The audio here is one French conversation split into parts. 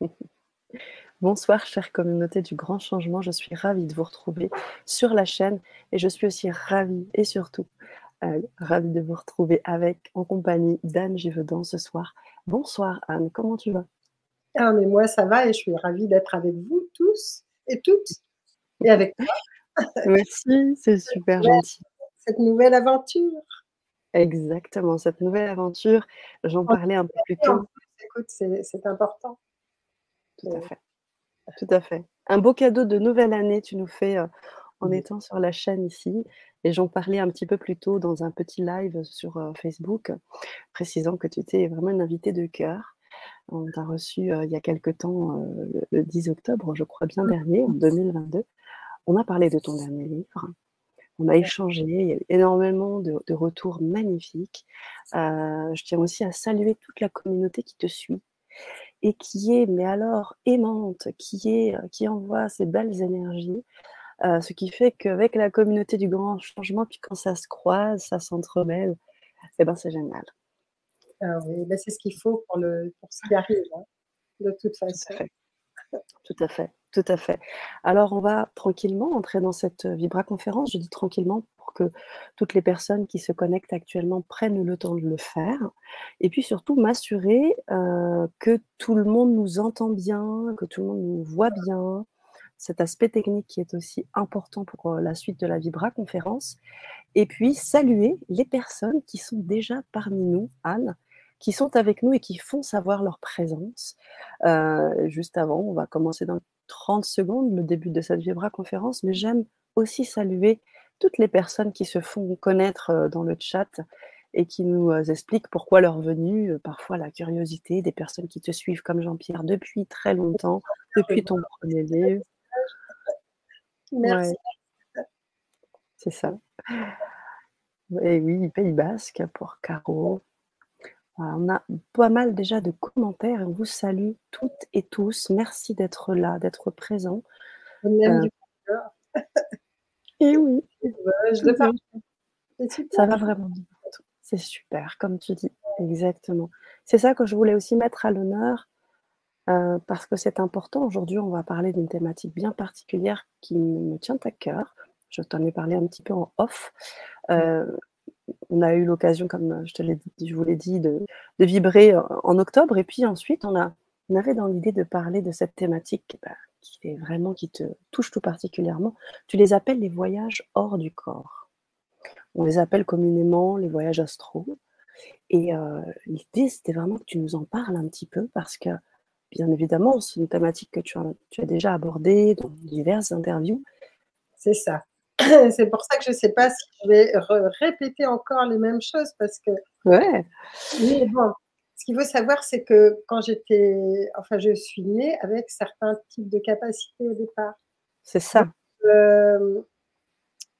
Bonsoir, chère communauté du grand changement. Je suis ravie de vous retrouver sur la chaîne et je suis aussi ravie et surtout euh, ravie de vous retrouver avec, en compagnie d'Anne Givaudan ce soir. Bonsoir Anne, comment tu vas? Ah, mais moi ça va et je suis ravie d'être avec vous tous et toutes et avec toi. Merci, c'est super gentil. Cette nouvelle aventure. Exactement, cette nouvelle aventure, j'en parlais un peu plus tôt. Écoute, c'est important. Tout à fait. Tout à fait. Un beau cadeau de nouvelle année, tu nous fais euh, en étant sur la chaîne ici. Et j'en parlais un petit peu plus tôt dans un petit live sur euh, Facebook, précisant que tu étais vraiment une invitée de cœur. On t'a reçu euh, il y a quelque temps, le, 10 octobre, je crois bien dernier, en 2022. On a parlé de ton dernier livre. On a échangé, il y a eu énormément de, retours magnifiques. je tiens aussi à saluer toute la communauté qui te suit et qui est, mais alors, aimante, qui, est, euh, qui envoie ces belles énergies. Euh, ce qui fait qu'avec la communauté du grand changement, puis quand ça se croise, ça s'entremêle, eh ben c'est génial. Ah oui, ben c'est ce qu'il faut pour, le, pour ce qui arrive, hein, de toute façon. Tout à fait. Tout à fait. Alors, on va tranquillement entrer dans cette Vibra conférence. Je dis tranquillement que toutes les personnes qui se connectent actuellement prennent le temps de le faire. Et puis surtout, m'assurer euh, que tout le monde nous entend bien, que tout le monde nous voit bien. Cet aspect technique qui est aussi important pour euh, la suite de la Vibra conférence. Et puis, saluer les personnes qui sont déjà parmi nous, Anne, qui sont avec nous et qui font savoir leur présence. Euh, juste avant, on va commencer dans 30 secondes, le début de cette Vibra conférence, mais j'aime aussi saluer toutes les personnes qui se font connaître euh, dans le chat et qui nous euh, expliquent pourquoi leur venue, parfois la curiosité des personnes qui te suivent comme Jean-Pierre depuis très longtemps, depuis ton premier livre. Merci. C'est ça. Et oui, Pays Basque pour Caro. On a pas mal déjà de commentaires. On vous salue toutes et tous. Merci d'être là, d'être présent. Et oui, ça va vraiment bien. C'est super, comme tu dis, exactement. C'est ça que je voulais aussi mettre à l'honneur euh, parce que c'est important. Aujourd'hui, on va parler d'une thématique bien particulière qui me tient à cœur. Je t'en ai parlé un petit peu en off. Euh, on a eu l'occasion, comme je te je vous l'ai dit, de, vibrer en octobre. Et puis ensuite, on, avait dans l'idée de parler de cette thématique bah, qui fait vraiment, qui te touche tout particulièrement, tu les appelles les voyages hors du corps. On les appelle communément les voyages astraux. Et euh, l'idée, c'était vraiment que tu nous en parles un petit peu parce que, bien évidemment, c'est une thématique que tu as déjà abordée dans diverses interviews. C'est ça. C'est pour ça que je ne sais pas si je vais répéter encore les mêmes choses parce que. Ouais. Mais bon, ce qu'il faut savoir, c'est que quand j'étais, enfin, je suis née avec certains types de capacités au départ. C'est ça. Euh,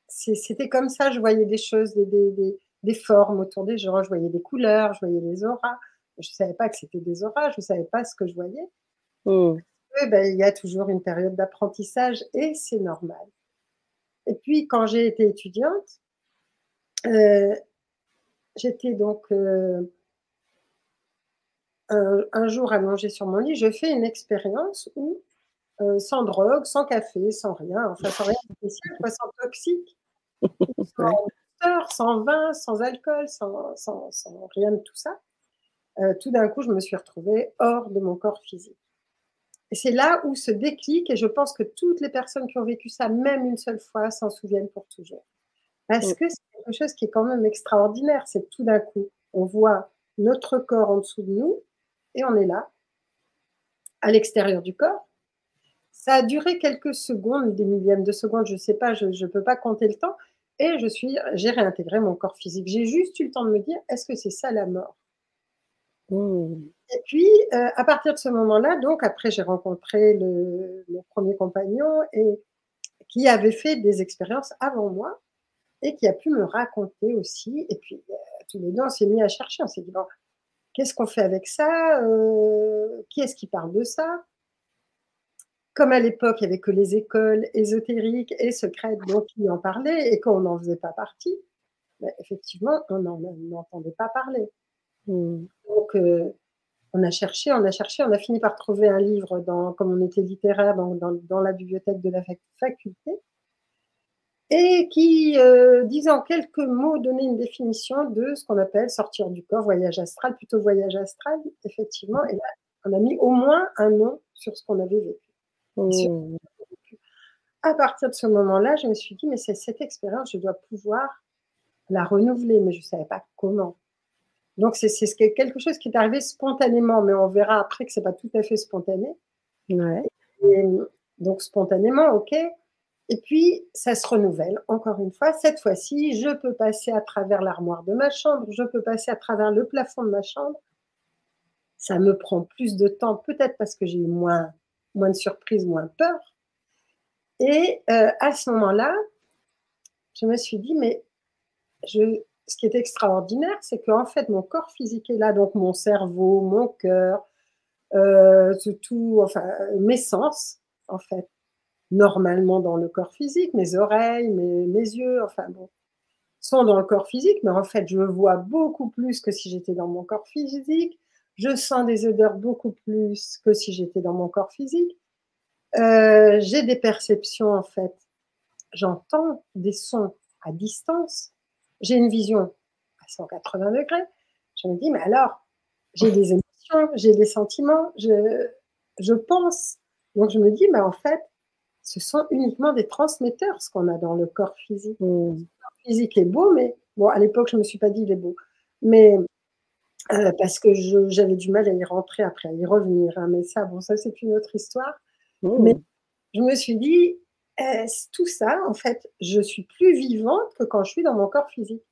c'était comme ça, je voyais des choses, des, formes autour des gens, je voyais des couleurs, je voyais des auras. Je ne savais pas que c'était des auras, je ne savais pas ce que je voyais. Hmm. Ben, il y a toujours une période d'apprentissage et c'est normal. Et puis, quand j'ai été étudiante, euh, j'étais donc euh, un, jour allongé sur mon lit, je fais une expérience où, euh, sans drogue, sans café, sans rien, enfin sans rien de spécial, sans toxique, sans sans vin, sans alcool, sans, rien de tout ça, tout d'un coup, je me suis retrouvée hors de mon corps physique. Et c'est là où se déclic, et je pense que toutes les personnes qui ont vécu ça, même une seule fois, s'en souviennent pour toujours. Parce que c'est quelque chose qui est quand même extraordinaire, c'est tout d'un coup, on voit notre corps en dessous de nous, et on est là, à l'extérieur du corps. Ça a duré quelques secondes, des millièmes de secondes, je ne sais pas, je ne peux pas compter le temps. Et je suis, j'ai réintégré mon corps physique. J'ai juste eu le temps de me dire, est-ce que c'est ça la mort? Mmh. Et puis, euh, à partir de ce moment-là, donc après, j'ai rencontré le, mon premier compagnon et qui avait fait des expériences avant moi et qui a pu me raconter aussi. Et puis, euh, tous les deux, on s'est mis à chercher. On s'est dit, bon, Qu'est-ce qu'on fait avec ça euh, Qui est-ce qui parle de ça? Comme à l'époque, il n'y avait que les écoles ésotériques et secrètes donc, qui en parlaient et qu'on n'en faisait pas partie, ben, effectivement, on n'en entendait pas parler. Mmh. Donc, euh, on a cherché, on a cherché, on a fini par trouver un livre, dans, comme on était littéraire, dans, dans, la bibliothèque de la faculté, et qui, euh, disant quelques mots, donnait une définition de ce qu'on appelle sortir du corps, voyage astral, plutôt voyage astral, effectivement. Et là, on a mis au moins un nom sur ce qu'on avait vécu. Mmh. À partir de ce moment-là, je me suis dit, mais c'est cette expérience, je dois pouvoir la renouveler, mais je ne savais pas comment. Donc, c'est quelque chose qui est arrivé spontanément, mais on verra après que ce n'est pas tout à fait spontané. donc, spontanément, OK. Et puis, ça se renouvelle. Encore une fois, cette fois-ci, je peux passer à travers l'armoire de ma chambre, je peux passer à travers le plafond de ma chambre. Ça me prend plus de temps, peut-être parce que j'ai eu moins, moins de surprises, moins peur. Et euh, à ce moment-là, je me suis dit, mais je, ce qui est extraordinaire, c'est qu'en fait, mon corps physique est là, donc mon cerveau, mon cœur, euh, tout, enfin, mes sens, en fait, normalement dans le corps physique, mes oreilles, mes, yeux, enfin bon, sont dans le corps physique, mais en fait, je vois beaucoup plus que si j'étais dans mon corps physique. Je sens des odeurs beaucoup plus que si j'étais dans mon corps physique. Euh, j'ai des perceptions, en fait. J'entends des sons à distance j'ai une vision à 180 degrés. Je me dis, mais alors, j'ai des émotions, j'ai des sentiments, je, je pense. Donc je me dis, mais en fait, ce sont uniquement des transmetteurs, ce qu'on a dans le corps physique. Le corps physique est beau, mais bon, à l'époque, je ne me suis pas dit, il est beau. Mais euh, parce que j'avais du mal à y rentrer après, à y revenir. Hein. mais ça, bon, ça, c'est une autre histoire. Mais je me suis dit, tout ça, en fait, je suis plus vivante que quand je suis dans mon corps physique.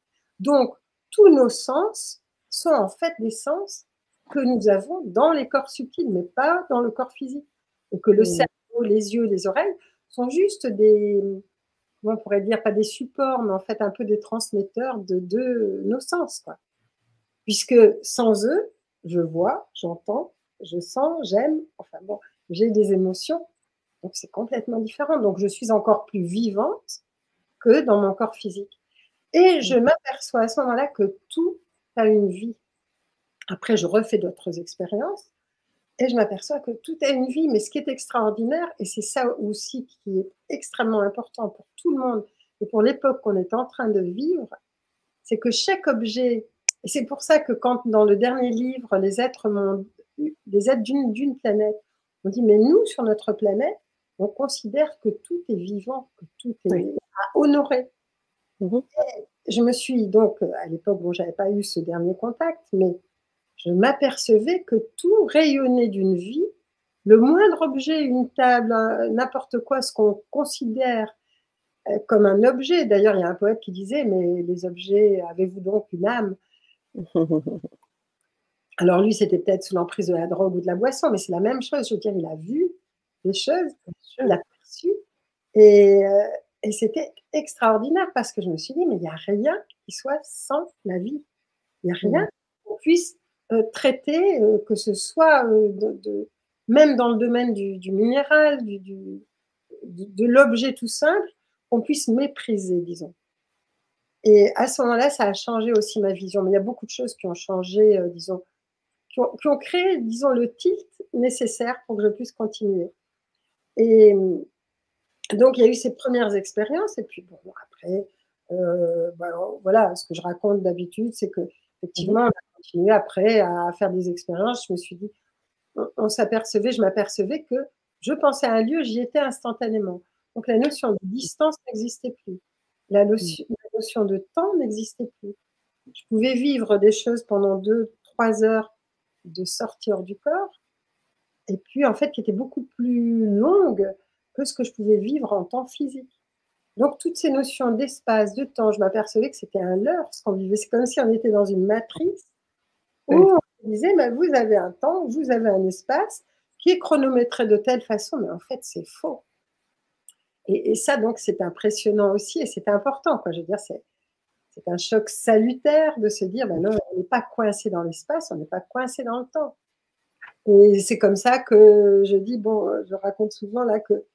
Donc, tous nos sens sont en fait des sens que nous avons dans les corps subtils, mais pas dans le corps physique. Et que le cerveau, les yeux, les oreilles sont juste des, on pourrait dire, pas des supports, mais en fait un peu des transmetteurs de, de nos sens. Quoi. Puisque sans eux, je vois, j'entends, je sens, j'aime, enfin bon, j'ai des émotions, donc c'est complètement différent. Donc je suis encore plus vivante que dans mon corps physique. Et je mmh. m'aperçois à ce moment-là que tout a une vie. Après, je refais d'autres expériences et je m'aperçois que tout a une vie. Mais ce qui est extraordinaire, et c'est ça aussi qui est extrêmement important pour tout le monde et pour l'époque qu'on est en train de vivre, c'est que chaque objet, et c'est pour ça que quand dans le dernier livre, les êtres, les êtres d'une planète, on dit, mais nous, sur notre planète, on considère que tout est vivant, que tout est à honorer. Mhm. Je me suis donc, à l'époque, bon, j'avais pas eu ce dernier contact, mais je m'apercevais que tout rayonnait d'une vie. Le moindre objet, une table, n'importe quoi, ce qu'on considère euh, comme un objet. D'ailleurs, il y a un poète qui disait, mais les objets, avez-vous donc une âme? Alors lui, c'était peut-être sous l'emprise de la drogue ou de la boisson, mais c'est la même chose. Je veux dire, il a vu des choses, je l'ai perçu. Et, euh, et c'était extraordinaire parce que je me suis dit, mais il n'y a rien qui soit sans la vie. Il n'y a rien qu'on puisse euh, traiter, euh, que ce soit de, même dans le domaine du, minéral, du, de l'objet tout simple, qu'on puisse mépriser, disons. Et à ce moment-là, ça a changé aussi ma vision. Mais il y a beaucoup de choses qui ont changé, disons, qui ont, qui ont, créé, disons, le tilt nécessaire pour que je puisse continuer. Et donc, il y a eu ces premières expériences. Et puis, bon, après, euh, bah, voilà, ce que je raconte d'habitude, c'est que effectivement, on a continué après à faire des expériences. Je me suis dit, on, s'apercevait, je m'apercevais que je pensais à un lieu, j'y étais instantanément. Donc, la notion de distance n'existait plus. La notion, la notion de temps n'existait plus. Je pouvais vivre des choses pendant deux, trois heures de sortir du corps et puis en fait qui était beaucoup plus longue que ce que je pouvais vivre en temps physique. Donc toutes ces notions d'espace, de temps, je m'apercevais que c'était un leurre ce qu'on vivait. C'est comme si on était dans une matrice où on disait, mais vous avez un temps, vous avez un espace qui est chronométré de telle façon, mais en fait c'est faux. Et, ça donc c'est impressionnant aussi et c'est important. Quoi. Je veux dire, c'est, c'est un choc salutaire de se dire, ben non, on n'est pas coincé dans l'espace, on n'est pas coincé dans le temps. Et c'est comme ça que je dis, bon, je raconte souvent là que,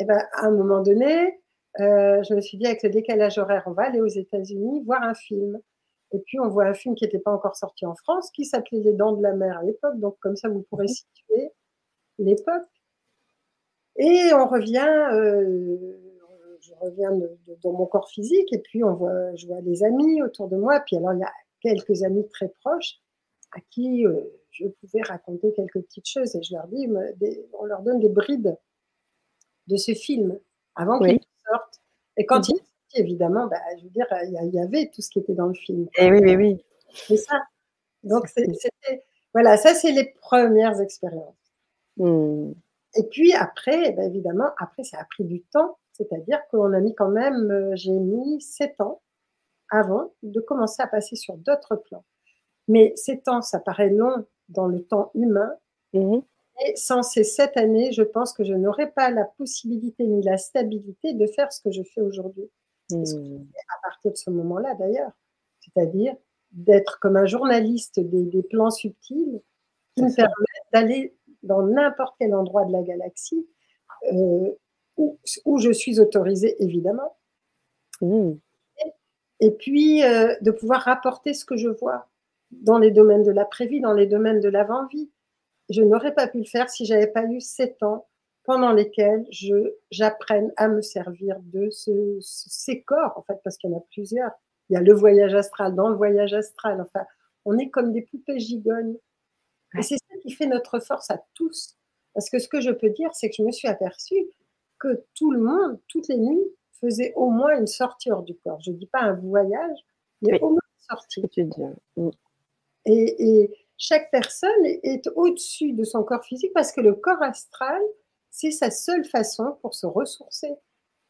eh ben, à un moment donné, euh, je me suis dit, avec le décalage horaire, on va aller aux États-Unis voir un film. Et puis, on voit un film qui n'était pas encore sorti en France, qui s'appelait Les Dents de la Mer à l'époque. Donc, comme ça, vous pourrez situer l'époque. Et on revient, euh, je reviens dans mon corps physique, et puis on voit, je vois des amis autour de moi. Puis alors, il y a quelques amis très proches à qui euh, je pouvais raconter quelques petites choses. Et je leur dis, on leur donne des brides de ce film avant qu'il sorte. Et quand il est sorti, évidemment, bah, je veux dire, il y, avait tout ce qui était dans le film. Et eh oui, oui, oui. C'est ça. Donc, c'était, voilà, ça, c'est les premières expériences. Hmm. Et puis après, ben, évidemment, après, ça a pris du temps. C'est-à-dire qu'on a mis quand même, euh, j'ai mis sept ans avant de commencer à passer sur d'autres plans. Mais sept ans, ça paraît long dans le temps humain. Mmh. Et sans ces sept années, je pense que je n'aurais pas la possibilité ni la stabilité de faire ce que je fais aujourd'hui. Mmh. À partir de ce moment-là, d'ailleurs. C'est-à-dire d'être comme un journaliste des, plans subtils qui me permettent d'aller dans n'importe quel endroit de la galaxie euh, où, je suis autorisée, évidemment. Mmh. Et, puis, euh, de pouvoir rapporter ce que je vois dans les domaines de l'après-vie, dans les domaines de l'avant-vie. Je n'aurais pas pu le faire si j'avais pas eu sept ans pendant lesquels j'apprenne à me servir de ce, ces corps, en fait, parce qu'il y en a plusieurs. Il y a le voyage astral, dans le voyage astral, enfin, on est comme des poupées gigognes. Et c'est ça qui fait notre force à tous. Parce que ce que je peux dire, c'est que je me suis aperçue que tout le monde, toutes les nuits, faisait au moins une sortie hors du corps. Je ne dis pas un voyage, mais au moins une sortie. Et, chaque personne est au-dessus de son corps physique parce que le corps astral, c'est sa seule façon pour se ressourcer.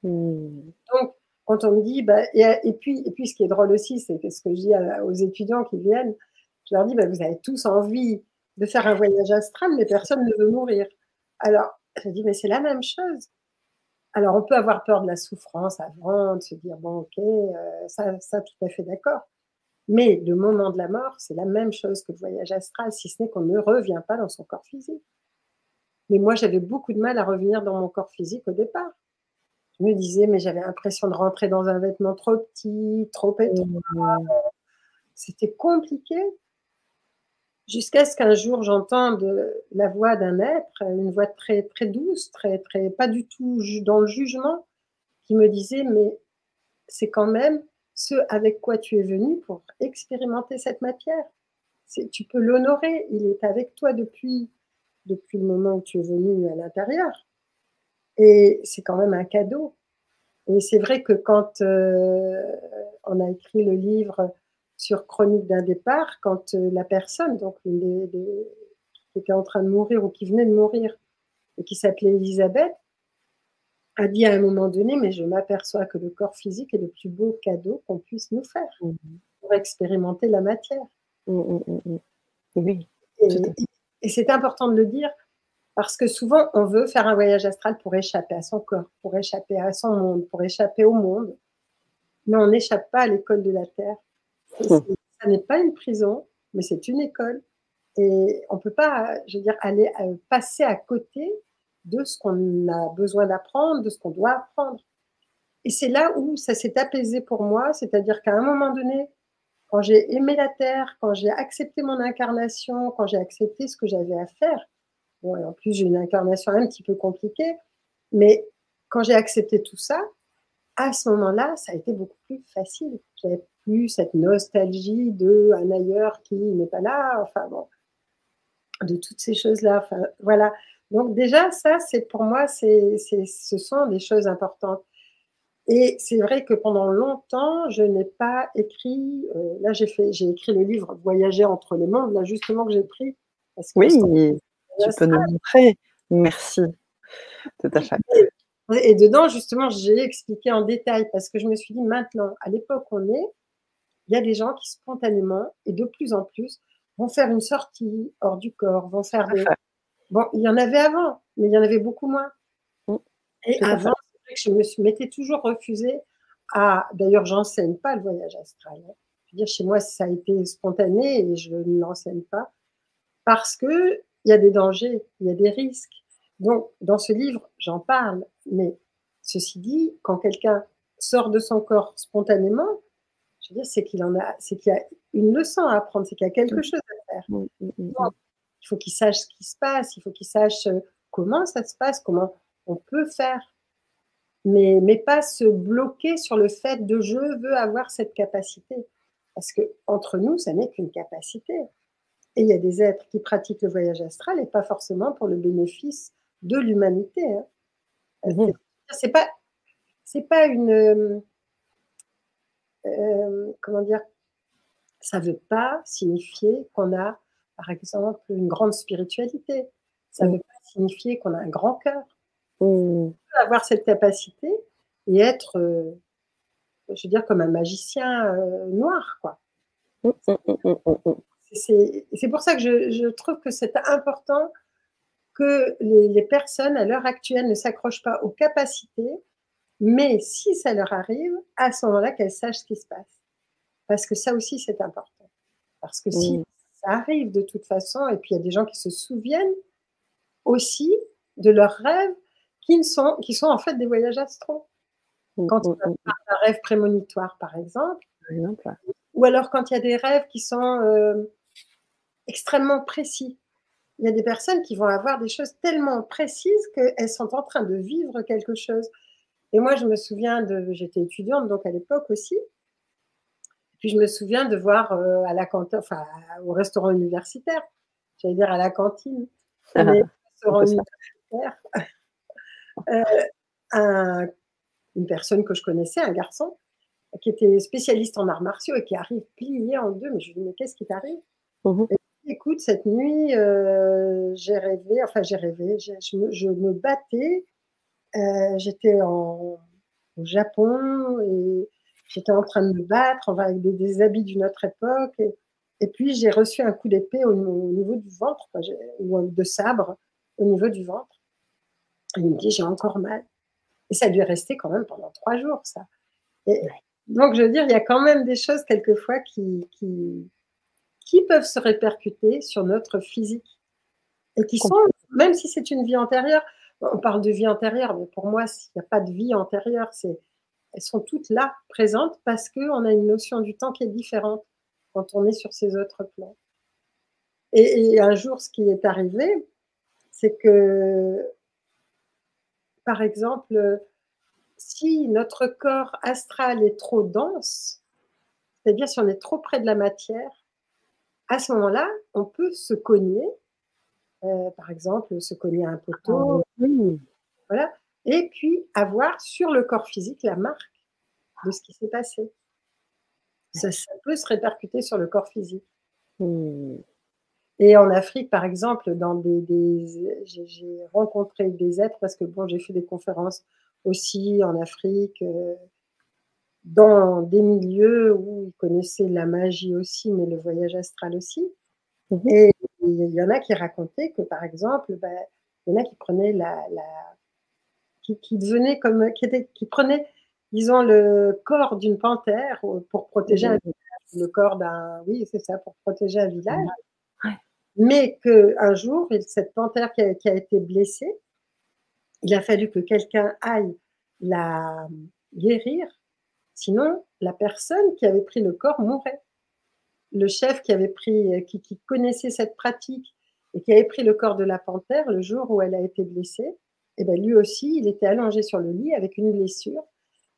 Mm. Donc, quand on me dit, bah, et, puis, et puis ce qui est drôle aussi, c'est ce que je dis aux étudiants qui viennent, je leur dis, bah, vous avez tous envie de faire un voyage astral, mais personne ne veut mourir. Alors, je dis, mais c'est la même chose. Alors, on peut avoir peur de la souffrance avant, de se dire, bon, ok, euh, ça, ça, tout à fait d'accord. Mais le moment de la mort, c'est la même chose que le voyage astral, si ce n'est qu'on ne revient pas dans son corps physique. Mais moi, j'avais beaucoup de mal à revenir dans mon corps physique au départ. Je me disais, mais j'avais l'impression de rentrer dans un vêtement trop petit, trop étroit. Mmh. C'était compliqué. Jusqu'à ce qu'un jour j'entende la voix d'un être, une voix très très douce, très très pas du tout dans le jugement, qui me disait mais c'est quand même ce avec quoi tu es venu pour expérimenter cette matière. Tu peux l'honorer, il est avec toi depuis depuis le moment où tu es venu à l'intérieur. Et c'est quand même un cadeau. Et c'est vrai que quand euh, on a écrit le livre sur Chronique d'un départ, quand euh, la personne, donc qui était en train de mourir ou qui venait de mourir, et qui s'appelait Elisabeth, a dit à un moment donné, mais je m'aperçois que le corps physique est le plus beau cadeau qu'on puisse nous faire mmh. pour expérimenter la matière. Mmh, mmh, oui. Et, c'est important de le dire parce que souvent on veut faire un voyage astral pour échapper à son corps, pour échapper à son monde, pour échapper au monde. Mais on n'échappe pas à l'école de la Terre. Ça n'est pas une prison, mais c'est une école. Et on ne peut pas, je veux dire, aller euh, passer à côté de ce qu'on a besoin d'apprendre, de ce qu'on doit apprendre. Et c'est là où ça s'est apaisé pour moi, c'est-à-dire qu'à un moment donné, quand j'ai aimé la Terre, quand j'ai accepté mon incarnation, quand j'ai accepté ce que j'avais à faire, bon, et en plus j'ai une incarnation un petit peu compliquée, mais quand j'ai accepté tout ça, à ce moment-là, ça a été beaucoup plus facile. J'avais plus cette nostalgie de un ailleurs qui n'est pas là, enfin bon, de toutes ces choses-là. Voilà. Donc déjà, ça, c'est pour moi, c'est, ce sont des choses importantes. Et c'est vrai que pendant longtemps, je n'ai pas écrit. Euh, là, j'ai fait, j'ai écrit le livre Voyager entre les mondes, là justement que j'ai pris. oui, tu peux nous montrer. Merci. Tout à fait. Et dedans, justement, j'ai expliqué en détail parce que je me suis dit maintenant, à l'époque où on est, il y a des gens qui spontanément et de plus en plus vont faire une sortie hors du corps, vont faire des. Bon, il y en avait avant, mais il y en avait beaucoup moins. Mm. Et avant, c'est vrai que je me m'étais toujours refusée à. D'ailleurs, j'enseigne pas le voyage astral. Hein. Je veux dire, chez moi, ça a été spontané et je ne l'enseigne pas parce que il y a des dangers, il y a des risques. Donc, dans ce livre, j'en parle, mais ceci dit, quand quelqu'un sort de son corps spontanément, je veux dire, c'est qu'il en a, c'est qu'il y a une leçon à apprendre, c'est qu'il y a quelque chose à faire. Il faut qu'il sache ce qui se passe, il faut qu'il sache euh, comment ça se passe, comment on peut faire, mais, mais pas se bloquer sur le fait de je veux avoir cette capacité. Parce que entre nous, ça n'est qu'une capacité. Et il y a des êtres qui pratiquent le voyage astral et pas forcément pour le bénéfice de l'humanité. Hein. Mmh. C'est pas, c'est pas une, euh, euh, comment dire, ça veut pas signifier qu'on a, par exemple, une grande spiritualité. Ça ne mmh. veut pas signifier qu'on a un grand cœur. Mmh. On peut avoir cette capacité et être, euh, je veux dire, comme un magicien noir, quoi. C'est pour ça que je, trouve que c'est important que les, personnes à l'heure actuelle ne s'accrochent pas aux capacités, mais si ça leur arrive, à ce moment-là, qu'elles sachent ce qui se passe. Parce que ça aussi, c'est important. Parce que si ça arrive de toute façon, et puis il y a des gens qui se souviennent aussi de leurs rêves qui, sont, qui sont en fait des voyages astraux. Quand on a un rêve prémonitoire, par exemple, ou alors quand il y a des rêves qui sont euh, extrêmement précis. Il y a des personnes qui vont avoir des choses tellement précises qu'elles sont en train de vivre quelque chose. Et moi, je me souviens de, j'étais étudiante donc à l'époque aussi. Puis je me souviens de voir euh, à la cantine, enfin au restaurant universitaire, j'allais dire à la cantine, mais restaurant universitaire, euh, une personne que je connaissais, un garçon, qui était spécialiste en arts martiaux et qui arrive plié en deux. Mais je lui dis, mais qu'est-ce qui t'arrive? Mmh Écoute, cette nuit, euh, j'ai rêvé, enfin j'ai rêvé, je, me, battais, euh, j'étais au Japon et j'étais en train de me battre avec des, habits d'une autre époque. Et, puis j'ai reçu un coup d'épée au, niveau du ventre, ou de sabre au niveau du ventre. Et il me dit, j'ai encore mal. Et ça a dû rester quand même pendant trois jours, ça. Et, donc, je veux dire, il y a quand même des choses quelquefois qui, qui, qui peuvent se répercuter sur notre physique. Et qui sont, même si c'est une vie antérieure, on parle de vie antérieure, mais pour moi, s'il n'y a pas de vie antérieure, c'est, elles sont toutes là, présentes, parce qu'on a une notion du temps qui est différente quand on est sur ces autres plans. Et, et un jour, ce qui est arrivé, c'est que, par exemple, si notre corps astral est trop dense, c'est-à-dire si on est trop près de la matière, à ce moment-là, on peut se cogner, euh, par exemple, se cogner à un poteau, ah voilà, et puis avoir sur le corps physique la marque de ce qui s'est passé. Ça, peut se répercuter sur le corps physique. Hmm. Et en Afrique, par exemple, dans des, j'ai rencontré des êtres parce que bon, j'ai fait des conférences aussi en Afrique, euh, dans des milieux où ils connaissaient la magie aussi, mais le voyage astral aussi. Mhm. Et il y en a qui racontaient que, par exemple, bah, il y en a qui prenaient la, la qui, qui devenaient comme, qui, était, qui prenaient, disons, le corps d'une panthère pour protéger un village, le corps d'un, oui, c'est ça, pour protéger un village. Mais qu'un jour, cette panthère qui a, qui a, été blessée, il a fallu que quelqu'un aille la guérir. Sinon, la personne qui avait pris le corps mourait. Le chef qui avait pris, qui, connaissait cette pratique et qui avait pris le corps de la panthère le jour où elle a été blessée, et eh ben lui aussi, il était allongé sur le lit avec une blessure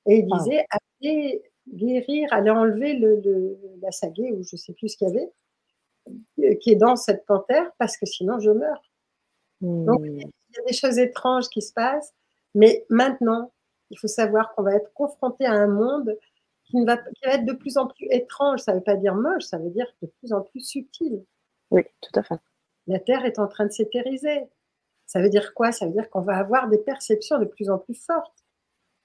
et il disait allez guérir, allez enlever le, la saguée ou je sais plus ce qu'il y avait euh, qui est dans cette panthère parce que sinon je meurs. Donc il y a des choses étranges qui se passent, mais maintenant il faut savoir qu'on va être confronté à un monde qui, va, être de plus en plus étrange. Ça ne veut pas dire moche, ça veut dire de plus en plus subtil. Oui, tout à fait. La Terre est en train de s'éthériser. Ça veut dire quoi? Ça veut dire qu'on va avoir des perceptions de plus en plus fortes.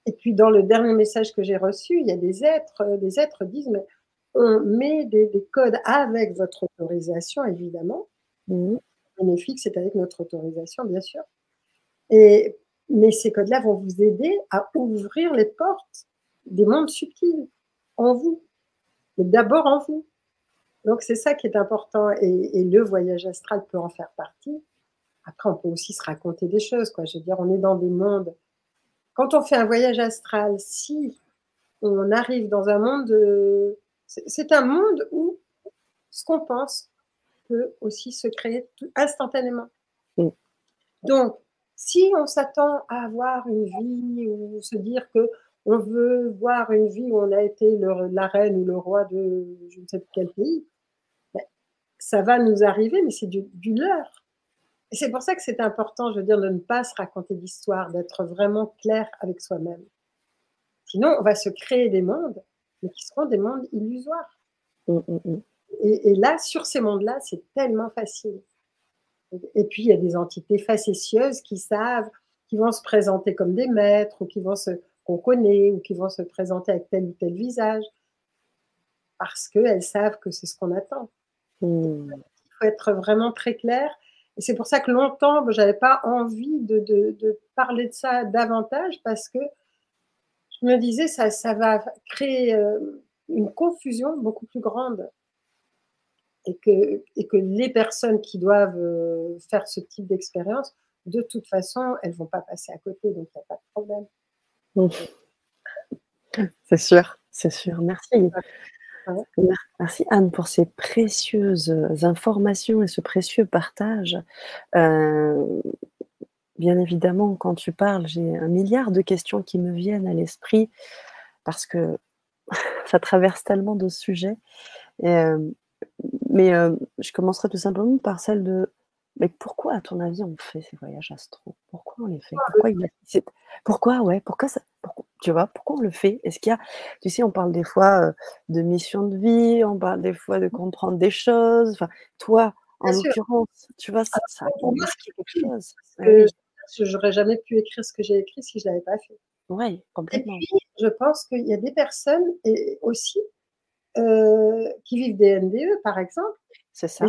Et puis dans le dernier message que j'ai reçu, il y a des êtres, des êtres disent, mais on met des, codes avec votre autorisation, évidemment. Mmh. Bénéfique, c'est avec notre autorisation, bien sûr. Et mais ces codes-là vont vous aider à ouvrir les portes des mondes subtils en vous, mais d'abord en vous. Donc c'est ça qui est important et, le voyage astral peut en faire partie. Après, on peut aussi se raconter des choses, quoi. Je veux dire, on est dans des mondes. Quand on fait un voyage astral, si on arrive dans un monde C'est un monde où ce qu'on pense peut aussi se créer instantanément. Mm. Donc, si on s'attend à avoir une vie ou se dire que on veut voir une vie où on a été la reine ou le roi de je ne sais quel pays, ben, ça va nous arriver, mais c'est du, du leurre. C'est pour ça que c'est important, je veux dire, de ne pas se raconter d'histoire, d'être vraiment clair avec soi-même. Sinon, on va se créer des mondes, mais qui seront des mondes illusoires. Mm, mm, mm. Et, là, sur ces mondes-là, c'est tellement facile. Et puis, il y a des entités facétieuses qui savent, qui vont se présenter comme des maîtres, ou qui vont se, qu'on connaît, ou qui vont se présenter avec tel ou tel visage, parce qu'elles savent que c'est ce qu'on attend. Il faut être vraiment très clair et c'est pour ça que longtemps, je n'avais pas envie de, parler de ça davantage parce que je me disais, ça, ça va créer euh, une confusion beaucoup plus grande. Et que, et que les personnes qui doivent euh, faire ce type d'expérience, de toute façon, elles ne vont pas passer à côté, donc il n'y a pas de problème. C'est sûr, c'est sûr. Merci. Merci Anne pour ces précieuses informations et ce précieux partage. Euh, bien évidemment, quand tu parles, j'ai un milliard de questions qui me viennent à l'esprit parce que ça traverse tellement de sujets. Euh, mais euh, je commencerai tout simplement par celle de mais pourquoi, à ton avis, on fait ces voyages astro? Pourquoi on les fait? Pourquoi, il pourquoi, ouais, pourquoi ça, tu vois, pourquoi on le fait? Est-ce qu'il y a, tu sais, on parle des fois euh, de mission de vie, on parle des fois de mmh. comprendre des choses. Enfin, toi, en l'occurrence, tu vois, ça, ça a quelque chose. Que j'aurais jamais pu écrire ce que j'ai écrit si je l'avais pas fait. Oui, complètement. Et puis, je pense qu'il y a des personnes et aussi euh, qui vivent des NDE, par exemple. C'est ça.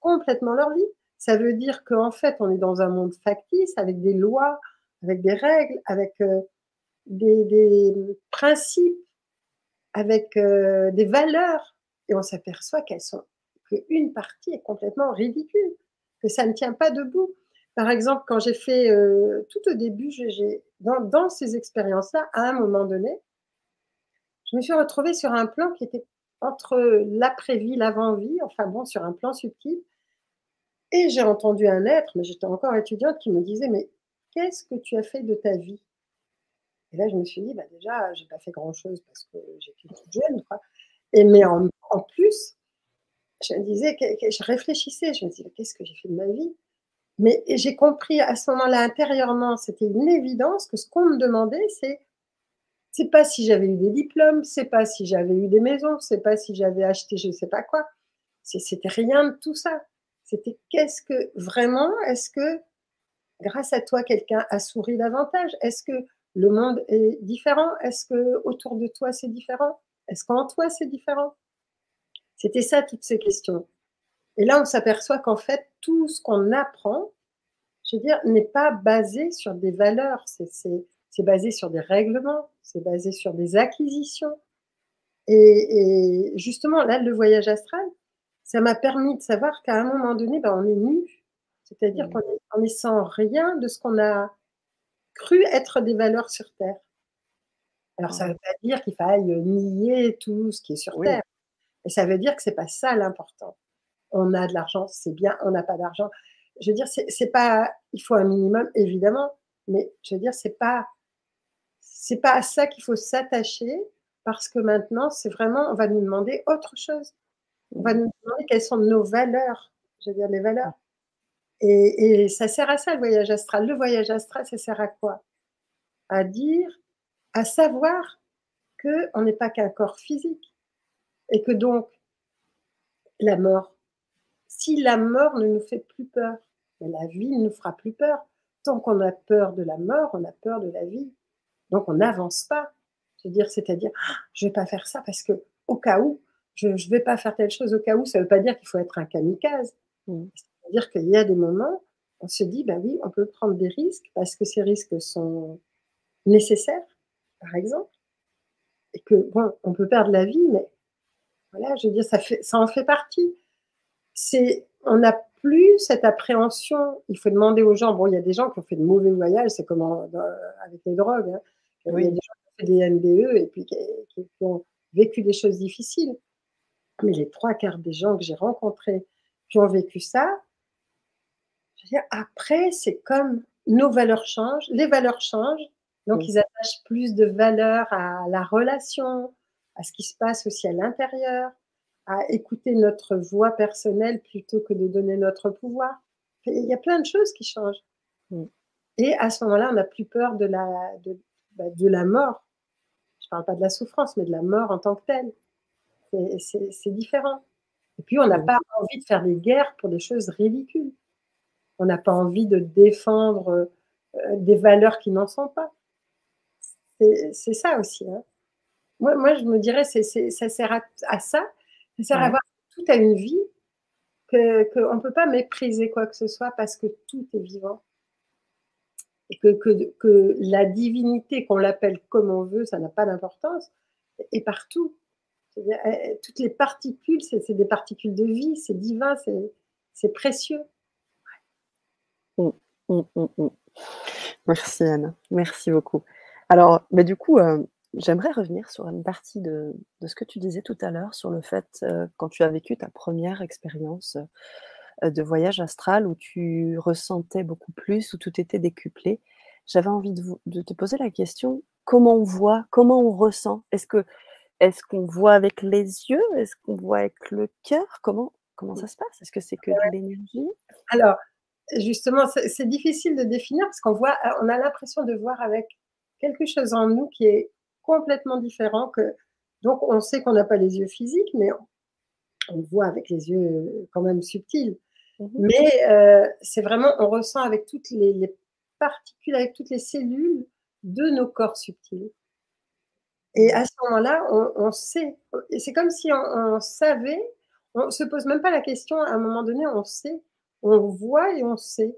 complètement leur vie. Ça veut dire qu'en fait, on est dans un monde factice avec des lois, avec des règles, avec euh, des, principes, avec euh, des valeurs, et on s'aperçoit qu'elles sont qu'une partie est complètement ridicule, que ça ne tient pas debout. Par exemple, quand j'ai fait euh, tout au début, j'ai, dans, dans ces expériences-là, à un moment donné, je me suis retrouvée sur un plan qui était entre l'après-vie, l'avant-vie, enfin bon, sur un plan subtil. Et j'ai entendu un être, mais j'étais encore étudiante, qui me disait, mais qu'est-ce que tu as fait de ta vie? Et là, je me suis dit, bah déjà, j'ai pas fait grand-chose parce que j'étais toute jeune. Quoi. Et mais en, plus, je me disais, je réfléchissais, je me disais, qu'est-ce que j'ai fait de ma vie? Mais j'ai compris à ce moment-là intérieurement, c'était une évidence que ce qu'on me demandait, c'est c'est pas si j'avais eu des diplômes, c'est pas si j'avais eu des maisons, c'est pas si j'avais acheté je ne sais pas quoi. C'était rien de tout ça. C'était qu'est-ce que vraiment, est-ce que grâce à toi, quelqu'un a souri davantage? Est-ce que le monde est différent? Est-ce que autour de toi, c'est différent? Est-ce qu'en toi, c'est différent? C'était ça, toutes ces questions. Et là, on s'aperçoit qu'en fait, tout ce qu'on apprend, je veux dire, n'est pas basé sur des valeurs, c'est basé sur des règlements, c'est basé sur des acquisitions. Et, justement, là, le voyage astral, ça m'a permis de savoir qu'à un moment donné, ben, on est nu c'est-à-dire mmh. qu'on est, sans rien de ce qu'on a cru être des valeurs sur Terre. Alors, ça ne veut pas dire qu'il faille nier tout ce qui est sur Terre. Mais ça veut dire que ce n'est pas ça l'important. On a de l'argent, c'est bien, on n'a pas d'argent. Je veux dire, c'est pas. Il faut un minimum, évidemment, mais je veux dire, c'est pas. C'est pas à ça qu'il faut s'attacher parce que maintenant, c'est vraiment, on va nous demander autre chose. On va nous demander quelles sont nos valeurs. Je veux dire, les valeurs. Et, ça sert à ça, le voyage astral. Le voyage astral, ça sert à quoi? À dire, à savoir qu'on n'est pas qu'un corps physique. Et que donc, la mort, si la mort ne nous fait plus peur, la vie ne nous fera plus peur. Tant qu'on a peur de la mort, on a peur de la vie. Donc on n'avance pas. Je veux dire, c'est-à-dire, ah, je ne vais pas faire ça parce que au cas où, je ne vais pas faire telle chose au cas où, ça ne veut pas dire qu'il faut être un kamikaze. Mmh. C'est-à-dire qu'il y a des moments, on se dit, ben oui, on peut prendre des risques parce que ces risques sont nécessaires, par exemple, et que, bon, on peut perdre la vie, mais voilà, je veux dire, ça, fait, ça en fait partie. C'est, on n'a plus cette appréhension. Il faut demander aux gens, bon, il y a des gens qui ont fait de mauvais voyages, c'est comme avec les drogues. Hein. Il y a des gens qui ont fait des NDE et puis qui, qui ont vécu des choses difficiles. Mais les trois quarts des gens que j'ai rencontrés qui ont vécu ça, je veux dire, après, c'est comme nos valeurs changent, les valeurs changent, donc ils attachent plus de valeur à la relation, à ce qui se passe aussi à l'intérieur, à écouter notre voix personnelle plutôt que de donner notre pouvoir. Il y a plein de choses qui changent. Et à ce moment-là, on n'a plus peur de la, de, bah, de la mort. Je ne parle pas de la souffrance, mais de la mort en tant que telle. C'est différent. Et puis, on n'a pas envie de faire des guerres pour des choses ridicules. On n'a pas envie de défendre euh, des valeurs qui n'en sont pas. C'est ça aussi. Hein. Moi, moi, je me dirais, ça sert à, ça. Ça sert à avoir tout à une vie qu'on ne peut pas mépriser quoi que ce soit parce que tout est vivant et que, que, que la divinité, qu'on l'appelle comme on veut, ça n'a pas d'importance, est partout. Toutes les particules, c'est des particules de vie, c'est divin, c'est précieux. Mmh, mmh, mmh, Merci Anne, merci beaucoup. Alors, mais du coup, euh, j'aimerais revenir sur une partie de, de, ce que tu disais tout à l'heure sur le fait, euh, quand tu as vécu ta première expérience euh, de voyage astral où tu ressentais beaucoup plus, où tout était décuplé. J'avais envie de, te poser la question comment on voit, comment on ressent? Est-ce que est-ce qu'on voit avec les yeux? Est-ce qu'on voit avec le cœur? Comment comment ça se passe? Est-ce que c'est que de l'énergie? Alors justement, c'est difficile de définir parce qu'on voit, on a l'impression de voir avec quelque chose en nous qui est complètement différent que donc on sait qu'on n'a pas les yeux physiques, mais on, on voit avec les yeux quand même subtils. Mmh Mais euh, c'est vraiment, on ressent avec toutes les, particules, avec toutes les cellules de nos corps subtils. Et à ce moment-là, on, sait. C'est comme si on, savait, on ne se pose même pas la question, à un moment donné, on sait, on voit et on sait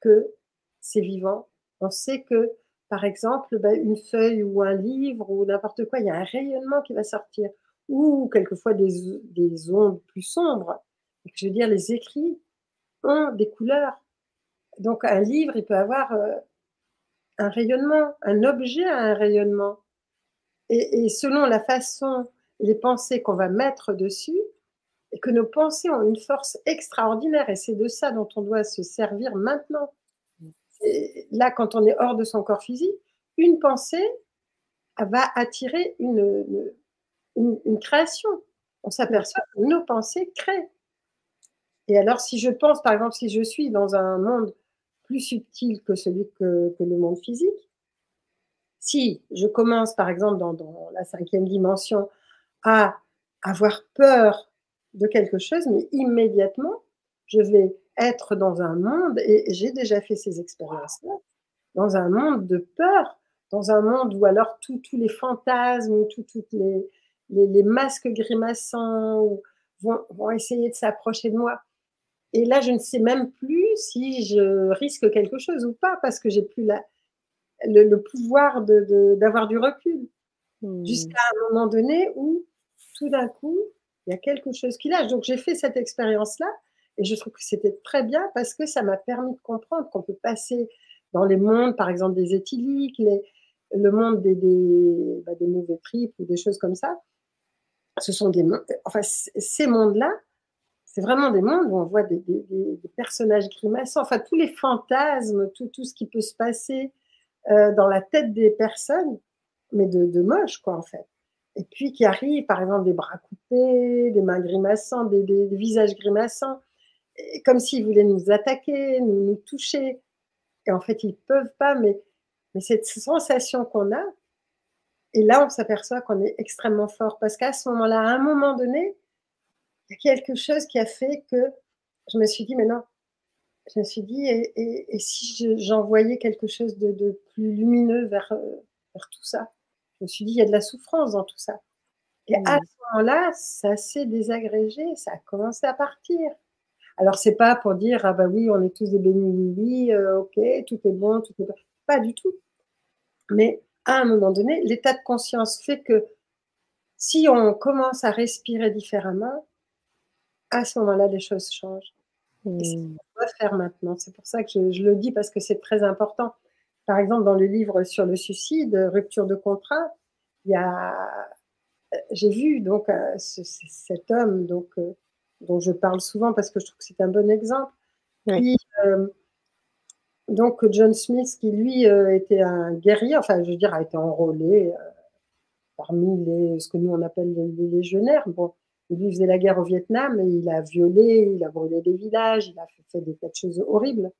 que c'est vivant. On sait que, par exemple, bah, une feuille ou un livre ou n'importe quoi, il y a un rayonnement qui va sortir. Ou quelquefois des, des ondes plus sombres je veux dire, les écrits ont des couleurs. Donc un livre, il peut avoir euh, un rayonnement, un objet a un rayonnement. Et, selon la façon, les pensées qu'on va mettre dessus, et que nos pensées ont une force extraordinaire, et c'est de ça dont on doit se servir maintenant. là, quand on est hors de son corps physique, une pensée va attirer une, une création. On s'aperçoit que nos pensées créent. Et alors, si je pense, par exemple, si je suis dans un monde plus subtil que celui que, le monde physique, si je commence, par exemple, dans, la cinquième dimension, à avoir peur de quelque chose, mais immédiatement, je vais être dans un monde, et j'ai déjà fait ces expériences-là, dans un monde de peur, dans un monde où alors tous les fantasmes, tous les, masques grimaçants vont essayer de s'approcher de moi. Et là, je ne sais même plus si je risque quelque chose ou pas, parce que j'ai plus la, le, pouvoir d'avoir du recul. Hmm. Jusqu'à un moment donné où, tout d'un coup, il y a quelque chose qui lâche. Donc, j'ai fait cette expérience-là, et je trouve que c'était très bien parce que ça m'a permis de comprendre qu'on peut passer dans les mondes, par exemple, des éthyliques, les, le monde des, des, bah, des mauvais tripes ou des choses comme ça. Ce sont des enfin, ces mondes-là, c'est vraiment des mondes où on voit des, personnages grimaçants, enfin tous les fantasmes, tout, tout ce qui peut se passer euh, dans la tête des personnes, mais de, de, moche, quoi, en fait. Et puis qui arrivent, par exemple, des bras coupés, des mains grimaçants, des, visages grimaçants, comme s'ils voulaient nous attaquer, nous, nous, toucher. Et en fait, ils peuvent pas, mais, mais cette sensation qu'on a, et là, on s'aperçoit qu'on est extrêmement fort, parce qu'à ce moment-là, à un moment donné, quelque chose qui a fait que je me suis dit, mais non, je me suis dit, et, si j'envoyais quelque chose de, plus lumineux vers, euh, vers, tout ça? Je me suis dit, il y a de la souffrance dans tout ça. Et à ce moment-là, ça s'est désagrégé, ça a commencé à partir. Alors, c'est pas pour dire, ah bah oui, on est tous des bénis, oui, oui, euh, ok, tout est bon, tout est bon. Pas du tout. Mais à un moment donné, l'état de conscience fait que si on commence à respirer différemment, à ce moment-là, les choses changent. Et mmh. Faire maintenant. C'est pour ça que je, le dis parce que c'est très important. Par exemple, dans le livre sur le suicide, Rupture de contrat, il y a j'ai vu donc cet homme donc, dont je parle souvent parce que je trouve que c'est un bon exemple. donc John Smith, qui lui était un guerrier, enfin je veux dire, a été enrôlé parmi les, ce que nous on appelle les, légionnaires. Bon, lui faisait la guerre au Vietnam et il a violé, il a brûlé des villages, il a fait des tas de choses horribles.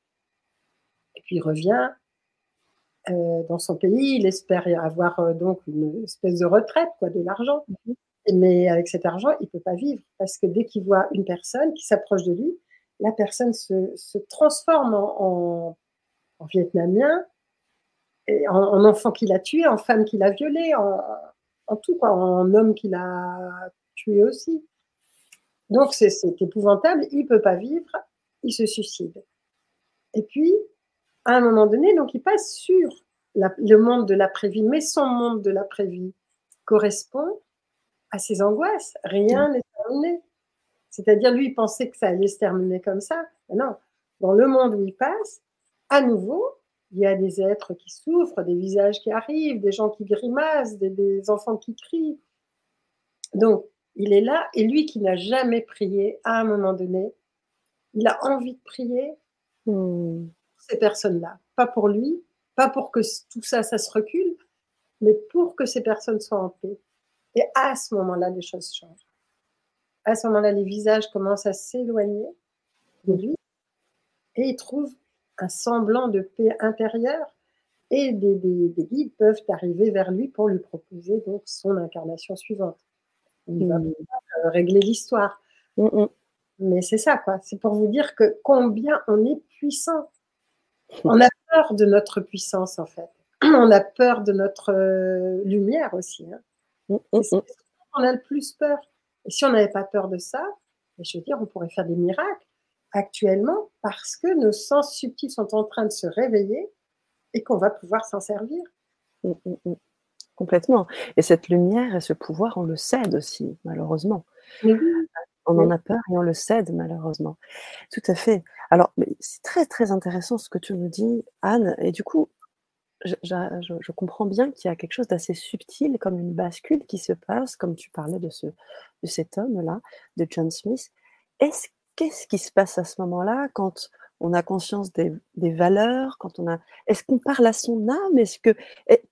Et puis il revient euh, dans son pays, il espère avoir euh, donc une espèce de retraite, quoi, de l'argent. Mhm. Mais avec cet argent, il peut pas vivre parce que dès qu'il voit une personne qui s'approche de lui, la personne se, se transforme en, en, vietnamien, et en, en enfant qu'il a tué, en femme qu'il a violée, en, en tout, quoi, en homme qu'il a tué aussi. Donc c'est épouvantable, il ne peut pas vivre, il se suicide. Et puis, à un moment donné, donc il passe sur le monde de l'après-vie, mais son monde de l'après-vie correspond à ses angoisses. Rien n'est terminé. C'est-à-dire, lui, il pensait que ça allait se terminer comme ça. non, dans le monde où il passe, à nouveau, il y a des êtres qui souffrent, des visages qui arrivent, des gens qui grimacent, des, enfants qui crient. Donc, il est là, et lui qui n'a jamais prié, à un moment donné, il a envie de prier pour ces personnes-là. Pas pour lui, pas pour que tout ça, ça se recule, mais pour que ces personnes soient en paix. Et à ce moment-là, les choses changent. À ce moment-là, les visages commencent à s'éloigner de lui et il trouve un semblant de paix intérieure et des, guides peuvent arriver vers lui pour lui proposer donc son incarnation suivante. Il va mm. euh, régler l'histoire. Mm, mm. Mais c'est ça, quoi. C'est pour vous dire que combien on est puissant. On a peur de notre puissance, en fait. On a peur de notre euh, lumière aussi. Hein. on a le plus peur. Et si on n'avait pas peur de ça, je veux dire, on pourrait faire des miracles actuellement parce que nos sens subtils sont en train de se réveiller et qu'on va pouvoir s'en servir. Complètement. Et cette lumière et ce pouvoir, on le cède aussi, malheureusement. On en a peur et on le cède, malheureusement. Tout à fait. Alors, c'est très, très intéressant ce que tu nous dis, Anne. Et du coup, je, je comprends bien qu'il y a quelque chose d'assez subtil, comme une bascule qui se passe, comme tu parlais de, ce, de cet homme-là, de John Smith. Est-ce qu'est-ce qui se passe à ce moment-là quand on a conscience des, valeurs, quand on a, est-ce qu'on parle à son âme, est-ce que,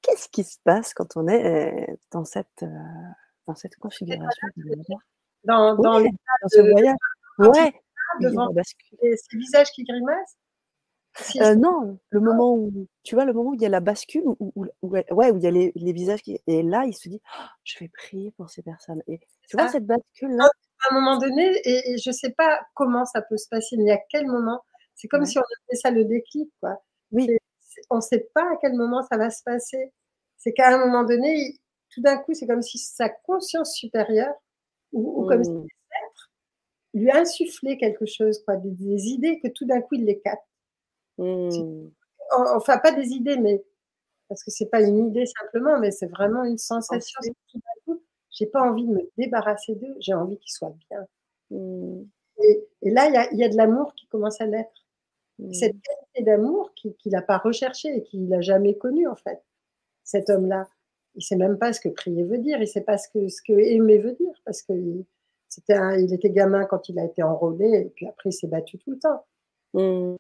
qu'est-ce qui se passe quand on est dans cette, euh, dans cette configuration Dans, dans, ce voyage, ouais, devant ces visages qui grimacent? Euh, non, le moment où tu vois le moment où il y a la bascule où, ouais, où il y a les, visages qui et là il se dit «Oh, je vais prier pour ces personnes et tu vois cette bascule là à un moment donné, et, je ne sais pas comment ça peut se passer, mais à quel moment, c'est comme si on avait ça le déclic, quoi. Oui. on ne sait pas à quel moment ça va se passer. C'est qu'à un moment donné, tout d'un coup, c'est comme si sa conscience supérieure, ou, comme si mmh. lui insufflait quelque chose, quoi, des, idées que tout d'un coup, il les capte. Mmh. Enfin, pas des idées, mais parce que c'est pas une idée simplement, mais c'est vraiment une sensation. Tout d'un coup, j'ai pas envie de me débarrasser d'eux, j'ai envie qu'ils soient bien. Mmh. Et, là, il y a, de l'amour qui commence à naître. Mmh. Cette qualité d'amour qu'il n'a pas recherché et qu'il n'a jamais connu, en fait, cet homme-là. Il ne sait même pas ce que prier veut dire, il ne sait pas ce que, ce que aimer veut dire, parce qu'il il était gamin quand il a été enrôlé, et puis après, il s'est battu tout le temps. Mmh.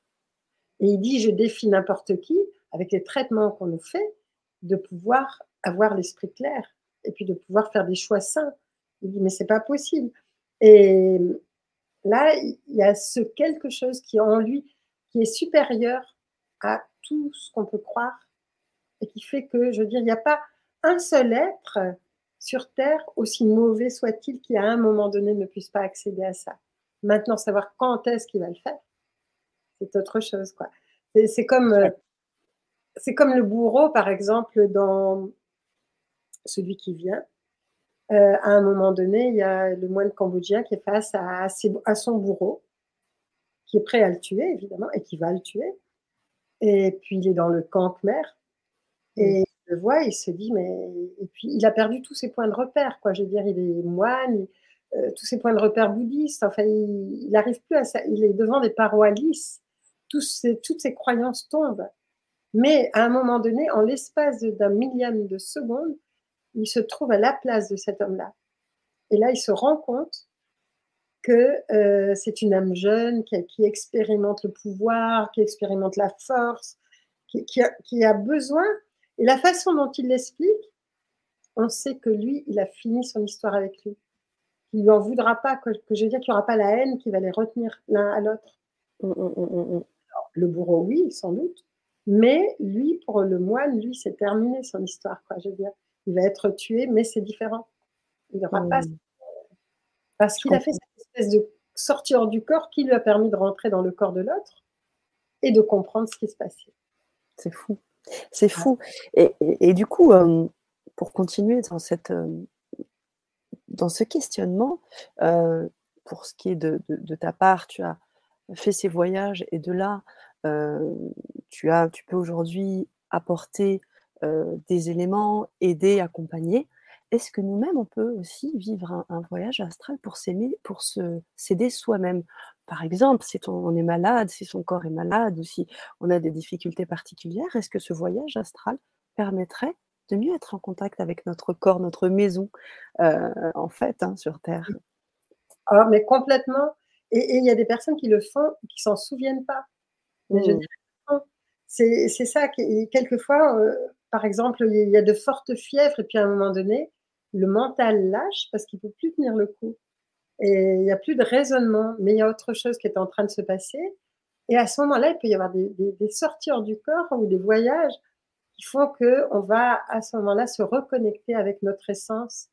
Et il dit, je défie n'importe qui, avec les traitements qu'on nous fait, de pouvoir avoir l'esprit clair et puis de pouvoir faire des choix sains. Il dit, mais c'est pas possible. Et là, il y a ce quelque chose qui est en lui, qui est supérieur à tout ce qu'on peut croire et qui fait que, je veux dire, il n'y a pas un seul être sur Terre, aussi mauvais soit-il, qui à un moment donné ne puisse pas accéder à ça. Maintenant, savoir quand est-ce qu'il va le faire, c'est autre chose. quoi. C'est comme, euh, c'est comme le bourreau, par exemple, dans celui qui vient. Euh, à un moment donné, il y a le moine cambodgien qui est face à, à, son bourreau, qui est prêt à le tuer, évidemment, et qui va le tuer. Et puis, il est dans le camp Khmer. Et il le voit, il se dit, mais. Et puis, il a perdu tous ses points de repère, quoi. Je veux dire, il est moine, euh, tous ses points de repère bouddhistes. Enfin, il n'arrive plus à ça. Il est devant des parois lisses. toutes ses croyances tombent. Mais à un moment donné, en l'espace d'un millième de seconde, il se trouve à la place de cet homme-là. Et là, il se rend compte que euh, c'est une âme jeune qui, expérimente le pouvoir, qui expérimente la force, qui, a, qui, a, besoin. Et la façon dont il l'explique, on sait que lui, il a fini son histoire avec lui. Il lui en voudra pas, que, je veux dire qu'il n'y aura pas la haine qui va les retenir l'un à l'autre. Hum, hum, hum, le bourreau, oui, sans doute. Mais lui, pour le moine, lui, c'est terminé son histoire. Quoi, je veux dire. Il va être tué, mais c'est différent. Il n'y aura pas. Parce qu'il a fait cette espèce de sortie hors du corps qui lui a permis de rentrer dans le corps de l'autre et de comprendre ce qui se passait. C'est fou. C'est fou. Et, du coup, euh, pour continuer dans, cette, euh, dans ce questionnement, euh, pour ce qui est de, ta part, tu as fait ces voyages et de là, tu, as, tu peux aujourd'hui apporter des éléments, aider, accompagner. Est-ce que nous-mêmes, on peut aussi vivre un, voyage astral pour s'aimer, pour se s'aider soi-même? Par exemple, si on est malade, si son corps est malade ou si on a des difficultés particulières, est-ce que ce voyage astral permettrait de mieux être en contact avec notre corps, notre maison, en fait, hein, sur Terre? Ah, mais complètement. Et il y a des personnes qui le font, qui s'en souviennent pas. Mais je mmh. c'est ça qui, quelquefois, par exemple, il y a de fortes fièvres et puis à un moment donné, le mental lâche parce qu'il ne peut plus tenir le coup. Et il n'y a plus de raisonnement, mais il y a autre chose qui est en train de se passer. Et à ce moment-là, il peut y avoir des, sorties hors du corps ou des voyages qui font qu'on va à ce moment-là se reconnecter avec notre essence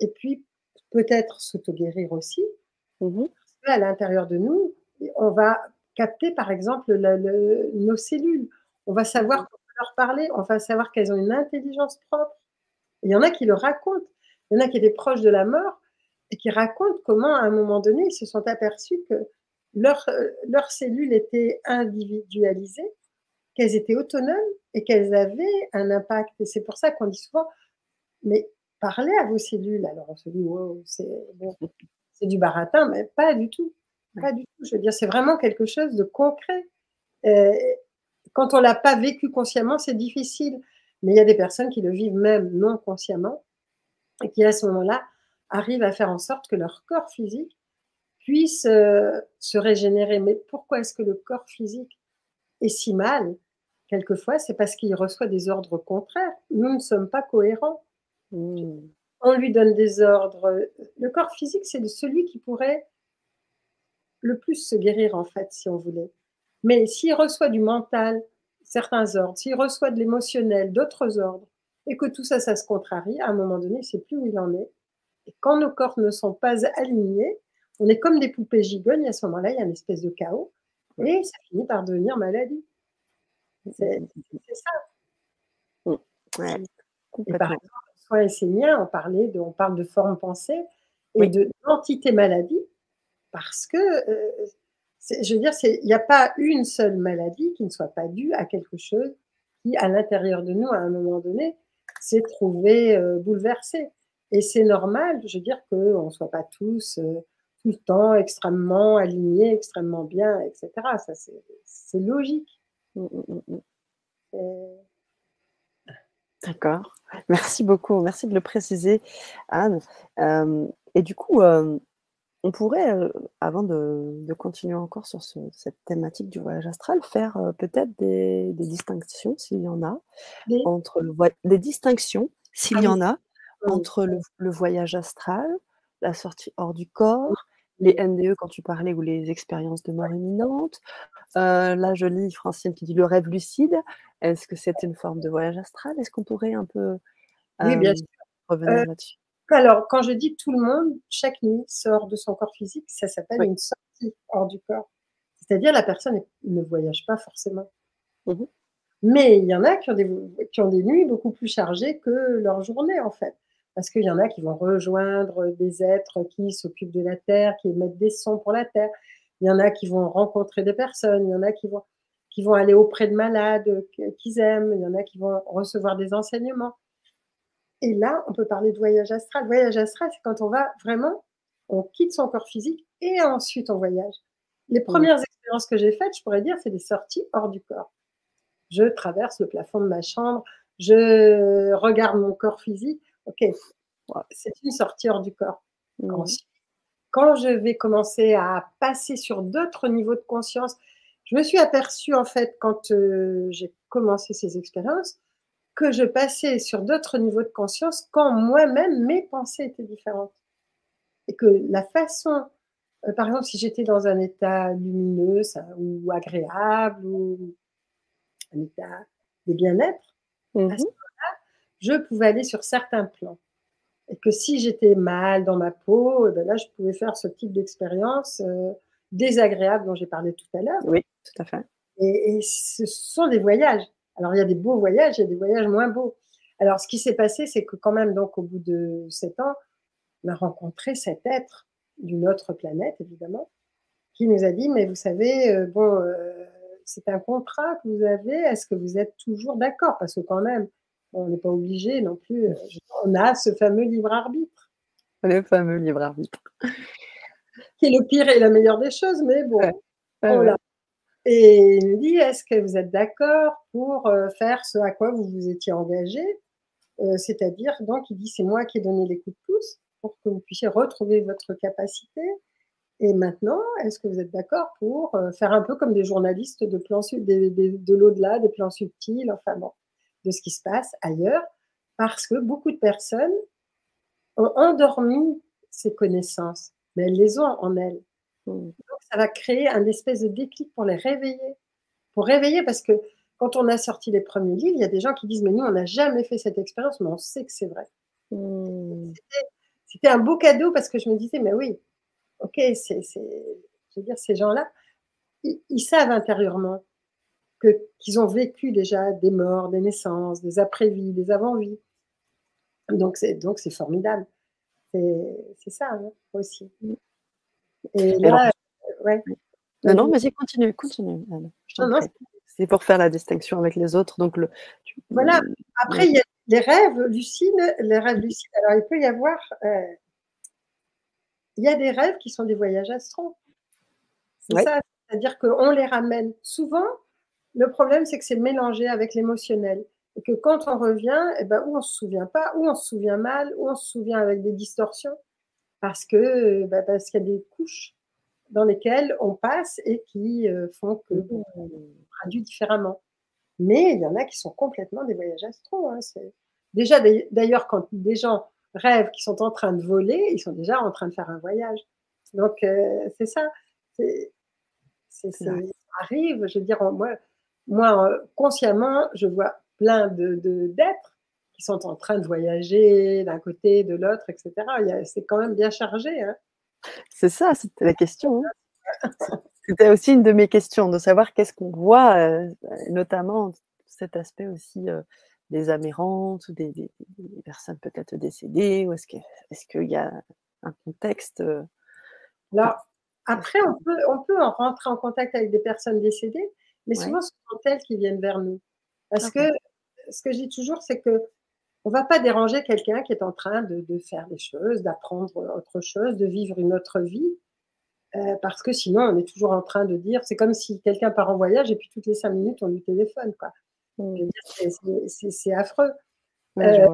et puis peut-être s'auto-guérir aussi. Mmh parce qu'à l'intérieur de nous, on va capter par exemple nos cellules. On va savoir leur parler, on va savoir qu'elles ont une intelligence propre. Il y en a qui le racontent. Il y en a qui étaient proches de la mort et qui racontent comment, à un moment donné, ils se sont aperçus que leurs leur cellules étaient individualisées, qu'elles étaient autonomes et qu'elles avaient un impact. Et c'est pour ça qu'on dit souvent, mais parlez à vos cellules. Alors on se dit, wow, c'est bon, du baratin, mais pas du tout. Pas du tout. Je veux dire, c'est vraiment quelque chose de concret. Euh, quand on l'a pas vécu consciemment, c'est difficile. Mais il y a des personnes qui le vivent même non consciemment et qui, à ce moment-là, arrivent à faire en sorte que leur corps physique puisse euh, se régénérer. Mais pourquoi est-ce que le corps physique est si mal? Quelquefois, c'est parce qu'il reçoit des ordres contraires. Nous ne sommes pas cohérents. Mmh. On lui donne des ordres. Le corps physique, c'est celui qui pourrait le plus se guérir, en fait, si on voulait. Mais s'il reçoit du mental, certains ordres, s'il reçoit de l'émotionnel, d'autres ordres, et que tout ça, ça se contrarie, à un moment donné, il ne sait plus où il en est. Et quand nos corps ne sont pas alignés, on est comme des poupées gigognes, à ce moment-là, il y a une espèce de chaos, et ça finit par devenir maladie. C'est ça. Ouais, et par exemple, soins esséniens, on, parlait de, on parle de forme pensée et de d'entité maladie, parce que euh, je veux dire, il n'y a pas une seule maladie qui ne soit pas due à quelque chose qui, à l'intérieur de nous, à un moment donné, s'est trouvé euh, bouleversé. Et c'est normal, je veux dire, qu'on ne soit pas tous euh, tout le temps extrêmement alignés, extrêmement bien, etc. Ça, c'est logique. Mmh, mmh, mmh, D'accord. Merci beaucoup. Merci de le préciser, Anne. Euh, et du coup, on pourrait, avant de, continuer encore sur cette thématique du voyage astral, faire peut-être des, distinctions, s'il y en a, entre le des distinctions, s'il ah y en a, entre le, voyage astral, la sortie hors du corps, les NDE quand tu parlais ou les expériences de mort imminente. là, je lis Francine qui dit le rêve lucide. Est-ce que c'est une forme de voyage astral? Est-ce qu'on pourrait un peu revenir là-dessus? Alors, quand je dis tout le monde, chaque nuit sort de son corps physique, ça s'appelle une sortie hors du corps. C'est-à-dire la personne ne voyage pas forcément. Mmh Mais il y en a qui ont, des, qui ont des nuits beaucoup plus chargées que leur journée, en fait. Parce qu'il y en a qui vont rejoindre des êtres qui s'occupent de la Terre, qui émettent des sons pour la Terre. Il y en a qui vont rencontrer des personnes. Il y en a qui vont, qui vont aller auprès de malades qu'ils aiment. Il y en a qui vont recevoir des enseignements. Et là, on peut parler de voyage astral. Voyage astral, c'est quand on va vraiment, on quitte son corps physique et ensuite on voyage. Les premières expériences que j'ai faites, je pourrais dire, c'est des sorties hors du corps. Je traverse le plafond de ma chambre, je regarde mon corps physique ok, c'est une sortie hors du corps. Mmh. quand je vais commencer à passer sur d'autres niveaux de conscience, je me suis aperçue en fait quand euh, j'ai commencé ces expériences que je passais sur d'autres niveaux de conscience quand moi-même mes pensées étaient différentes. Et que la façon, euh, par exemple, si j'étais dans un état lumineux ou agréable ou un état de bien-être, à ce mmh moment-là, je pouvais aller sur certains plans. Et que si j'étais mal dans ma peau, eh ben là, je pouvais faire ce type d'expérience euh, désagréable dont j'ai parlé tout à l'heure. Oui, tout à fait. Et, ce sont des voyages. Alors, il y a des beaux voyages, il y a des voyages moins beaux. Alors, ce qui s'est passé, c'est que quand même, donc, au bout de sept ans, on a rencontré cet être d'une autre planète, évidemment, qui nous a dit, mais vous savez, euh, bon, euh, c'est un contrat que vous avez, est-ce que vous êtes toujours d'accord? Parce que quand même, on n'est pas obligé non plus. Euh, on a ce fameux libre arbitre. Le fameux libre arbitre. Qui est le pire et la meilleure des choses, mais bon, Et il nous dit est-ce que vous êtes d'accord pour euh, faire ce à quoi vous vous étiez engagé? Euh, C'est-à-dire, donc, il dit c'est moi qui ai donné les coups de pouce pour que vous puissiez retrouver votre capacité. Et maintenant, est-ce que vous êtes d'accord pour faire un peu comme des journalistes de, de l'au-delà, des plans subtils, enfin bon de ce qui se passe ailleurs, parce que beaucoup de personnes ont endormi ces connaissances, mais elles les ont en elles. Ça va créer un espèce de déclic pour les réveiller. Pour réveiller, parce que quand on a sorti les premiers livres, il y a des gens qui disent, mais nous, on n'a jamais fait cette expérience, mais on sait que c'est vrai. Mmh. C'était un beau cadeau parce que je me disais, mais oui, ok, c'est, je veux dire, ces gens-là, ils savent intérieurement qu'ils ont vécu déjà des morts, des naissances, des après-vies, des avant-vies. Donc c'est donc c'est formidable. C'est ça hein, aussi. Et là, ouais. Non, non, vas-y, continue, continue. C'est pour faire la distinction avec les autres. Donc le, voilà. Après, il y a les rêves lucides. Les rêves lucides. Alors, il peut y avoir. Euh, il y a des rêves qui sont des voyages astraux. C'est ça. C'est-à-dire qu'on les ramène souvent le problème, c'est que c'est mélangé avec l'émotionnel. Et que quand on revient, eh ben, ou on ne se souvient pas, ou on se souvient mal, ou on se souvient avec des distorsions, parce que bah, parce qu'il y a des couches dans lesquelles on passe et qui euh, font que mmh. on traduit différemment. Mais il y en a qui sont complètement des voyages astraux. Hein, déjà, d'ailleurs, quand des gens rêvent qu'ils sont en train de voler, ils sont déjà en train de faire un voyage. Donc, euh, c'est ça. ça arrive, je veux dire, moi, moi, euh, consciemment, je vois plein de, d'êtres qui sont en train de voyager d'un côté, de l'autre, etc. C'est quand même bien chargé. Hein. C'est ça, c'était la question. Hein. c'était aussi une de mes questions, de savoir qu'est-ce qu'on voit, euh, notamment cet aspect aussi euh, des amérantes ou des, personnes peut-être décédées, ou est-ce qu'il est qu'il y a un contexte Là, après, on peut, on peut en rentrer en contact avec des personnes décédées, mais souvent, ce sont elles qui viennent vers nous. Parce que ce que je dis toujours, c'est que on ne va pas déranger quelqu'un qui est en train de, faire des choses, d'apprendre autre chose, de vivre une autre vie. Euh, parce que sinon, on est toujours en train de dire, c'est comme si quelqu'un part en voyage et puis toutes les cinq minutes, on lui téléphone. Quoi. Mmh. C'est affreux. Euh,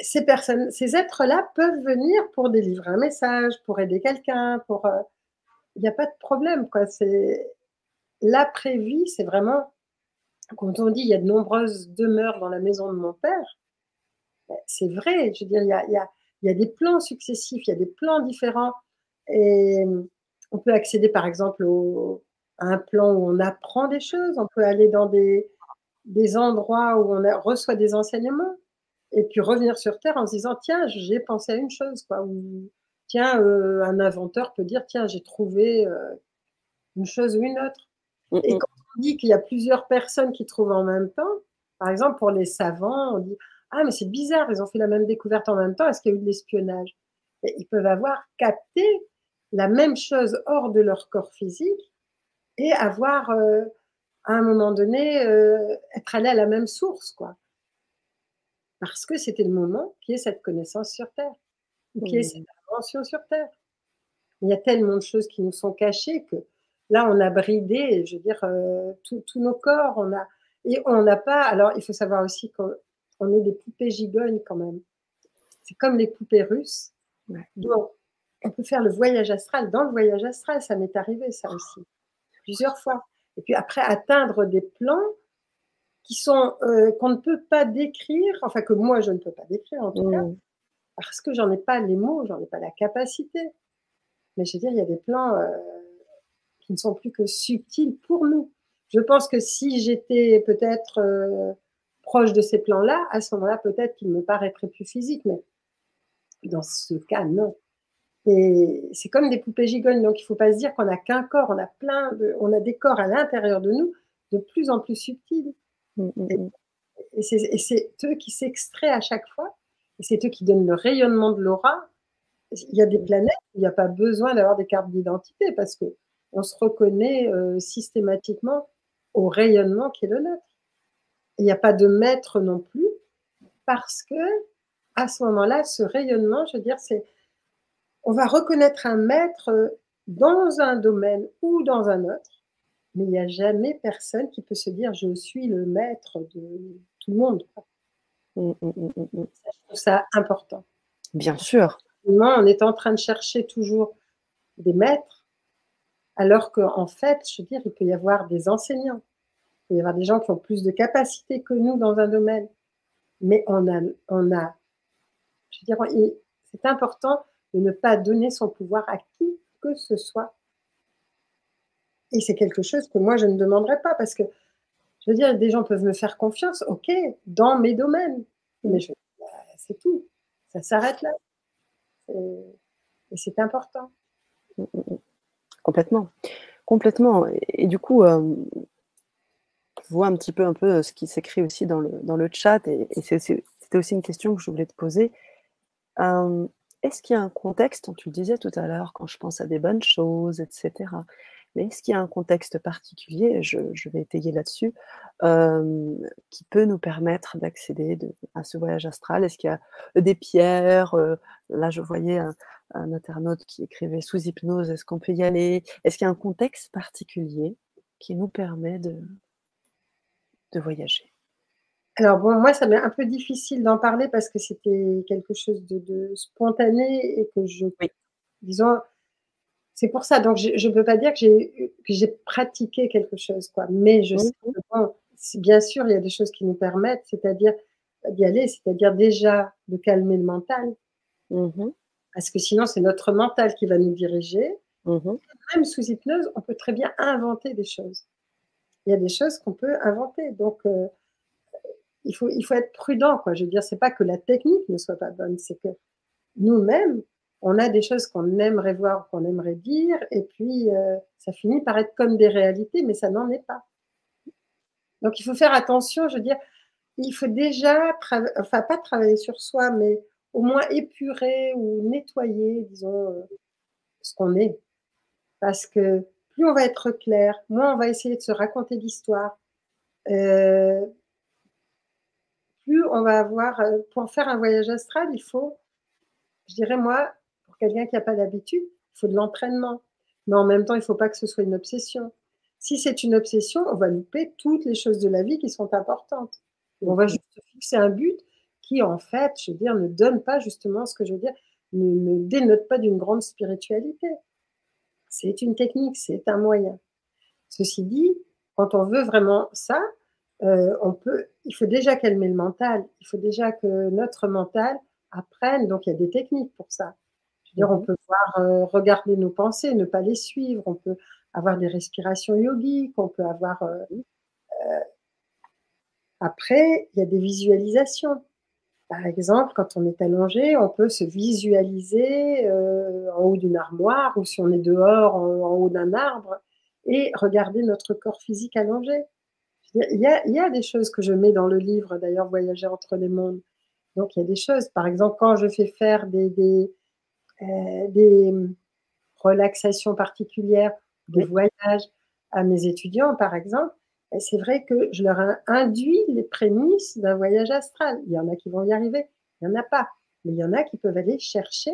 ces personnes, ces êtres-là peuvent venir pour délivrer un message, pour aider quelqu'un, pour. Euh, il n'y a pas de problème, quoi. C'est l'après-vie, c'est vraiment, quand on dit il y a de nombreuses demeures dans la maison de mon père, ben, c'est vrai. Je veux dire, il y a, il y a, des plans successifs, il y a des plans différents. Et on peut accéder, par exemple, à un plan où on apprend des choses. On peut aller dans des, des endroits où on reçoit des enseignements. Et puis revenir sur Terre en se disant, tiens, j'ai pensé à une chose. Quoi. Ou, tiens, euh, un inventeur peut dire, tiens, j'ai trouvé euh, une chose ou une autre. Et quand on dit qu'il y a plusieurs personnes qui trouvent en même temps, par exemple pour les savants, on dit Ah, mais c'est bizarre, ils ont fait la même découverte en même temps, est-ce qu'il y a eu de l'espionnage? Ils peuvent avoir capté la même chose hors de leur corps physique et avoir, euh, à un moment donné, euh, être allé à la même source, quoi. Parce que c'était le moment qui est cette connaissance sur Terre, qui est cette invention sur Terre. Il y a tellement de choses qui nous sont cachées que Là, on a bridé, je veux dire, euh, tous nos corps. On a, et on n'a pas. Alors, il faut savoir aussi qu'on on est des poupées gigognes quand même. C'est comme les poupées russes. Donc, on peut faire le voyage astral. Dans le voyage astral, ça m'est arrivé, ça aussi, plusieurs fois. Et puis après, atteindre des plans qui sont euh, qu'on ne peut pas décrire, enfin que moi je ne peux pas décrire en tout cas, mmh. parce que j'en ai pas les mots, j'en ai pas la capacité. Mais je veux dire, il y a des plans euh, qui ne sont plus que subtils pour nous. Je pense que si j'étais peut-être euh, proche de ces plans-là, à ce moment-là, peut-être qu'il me paraîtrait plus physique, mais dans ce cas, non. Et c'est comme des poupées gigognes, donc il ne faut pas se dire qu'on n'a qu'un corps, on a plein de, on a des corps à l'intérieur de nous de plus en plus subtils. Mm, mm, mm. Et, c'est eux qui s'extraient à chaque fois, et c'est eux qui donnent le rayonnement de l'aura. Il y a des planètes où il n'y a pas besoin d'avoir des cartes d'identité parce que on se reconnaît euh, systématiquement au rayonnement qui est le nôtre. Il n'y a pas de maître non plus parce que à ce moment-là, ce rayonnement, je veux dire, c'est on va reconnaître un maître dans un domaine ou dans un autre, mais il n'y a jamais personne qui peut se dire je suis le maître de tout le monde. Mmh, mmh, mmh, je trouve ça important. Bien sûr. On est en train de chercher toujours des maîtres, alors qu'en fait, je veux dire, il peut y avoir des enseignants, il peut y avoir des gens qui ont plus de capacités que nous dans un domaine, mais on a, on a je veux dire, c'est important de ne pas donner son pouvoir à qui que ce soit. Et c'est quelque chose que moi, je ne demanderais pas parce que, je veux dire, des gens peuvent me faire confiance, ok, dans mes domaines. Mais bah, c'est tout. Ça s'arrête là. Et c'est important. Complètement. Complètement. Et, du coup, euh, je vois un petit peu, un peu ce qui s'écrit aussi dans le, dans le chat. Et, c'était aussi une question que je voulais te poser. Euh, est-ce qu'il y a un contexte, tu le disais tout à l'heure, quand je pense à des bonnes choses, etc. Mais est-ce qu'il y a un contexte particulier, je, vais étayer là-dessus, euh, qui peut nous permettre d'accéder à ce voyage astral? Est-ce qu'il y a des pierres euh, Là, je voyais un, internaute qui écrivait sous hypnose, est-ce qu'on peut y aller? Est-ce qu'il y a un contexte particulier qui nous permet de voyager? Alors bon, moi, ça m'est un peu difficile d'en parler parce que c'était quelque chose de, spontané et que je, disons, c'est pour ça. Donc, je ne peux pas dire que j'ai pratiqué quelque chose, quoi. Mais je sais que, bien sûr, il y a des choses qui nous permettent, c'est-à-dire d'y aller, c'est-à-dire déjà de calmer le mental. Mmh parce que sinon, c'est notre mental qui va nous diriger. Mmh Même sous hypnose, on peut très bien inventer des choses. Il y a des choses qu'on peut inventer. Donc, euh, il faut, il faut être prudent. Quoi. Je veux dire, c'est pas que la technique ne soit pas bonne, c'est que nous-mêmes, on a des choses qu'on aimerait voir, qu'on aimerait dire, et puis euh, ça finit par être comme des réalités, mais ça n'en est pas. Donc il faut faire attention, je veux dire, il faut déjà, enfin pas travailler sur soi, mais au moins épurer ou nettoyer, disons, euh, ce qu'on est. Parce que plus on va être clair, moins on va essayer de se raconter l'histoire, euh, plus on va avoir, euh, pour faire un voyage astral, il faut, je dirais moi, pour quelqu'un qui n'a pas d'habitude, il faut de l'entraînement. Mais en même temps, il ne faut pas que ce soit une obsession. Si c'est une obsession, on va louper toutes les choses de la vie qui sont importantes. On va juste fixer un but qui, en fait, je veux dire, ne donne pas justement ce que je veux dire, ne, ne dénote pas d'une grande spiritualité. C'est une technique, c'est un moyen. Ceci dit, quand on veut vraiment ça, euh, on peut, il faut déjà calmer le mental. Il faut déjà que notre mental apprenne. Donc, il y a des techniques pour ça. Je veux dire, on mhm. peut voir, euh, regarder nos pensées, ne pas les suivre. On peut avoir des respirations yogiques. On peut avoir. Euh, après, il y a des visualisations. Par exemple, quand on est allongé, on peut se visualiser en haut d'une armoire ou si on est dehors en haut d'un arbre et regarder notre corps physique allongé. Il y, a, des choses que je mets dans le livre, d'ailleurs, Voyager entre les mondes. Donc, il y a des choses. Par exemple, quand je fais faire des, des, euh, relaxations particulières, des voyages à mes étudiants, par exemple, c'est vrai que je leur induis les prémices d'un voyage astral. Il y en a qui vont y arriver, il n'y en a pas. Mais il y en a qui peuvent aller chercher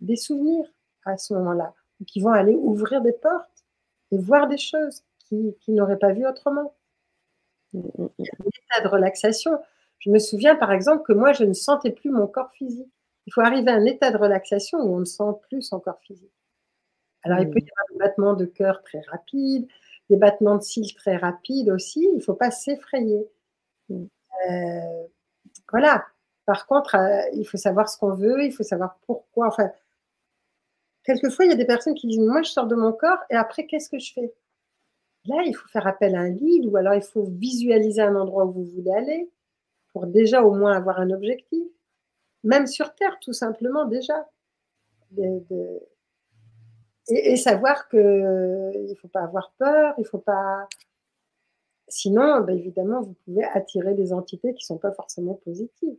des souvenirs à ce moment-là, ou qui vont aller ouvrir des portes et voir des choses qu'ils n'auraient pas vues autrement. L'état de relaxation, Je me souviens par exemple que moi, je ne sentais plus mon corps physique. Il faut arriver à un état de relaxation où on ne sent plus son corps physique. Alors, il peut y avoir des battements de cœur très rapides, des battements de cils très rapides aussi. Il ne faut pas s'effrayer. Euh, voilà. Par contre, euh, il faut savoir ce qu'on veut, il faut savoir pourquoi. Enfin, quelquefois, il y a des personnes qui disent Moi, je sors de mon corps et après, qu'est-ce que je fais? Là, il faut faire appel à un guide ou alors il faut visualiser un endroit où vous voulez aller pour déjà au moins avoir un objectif. Même sur Terre, tout simplement, déjà. Et, savoir qu'il ne faut pas avoir peur, il faut pas. Sinon, ben, évidemment, vous pouvez attirer des entités qui ne sont pas forcément positives.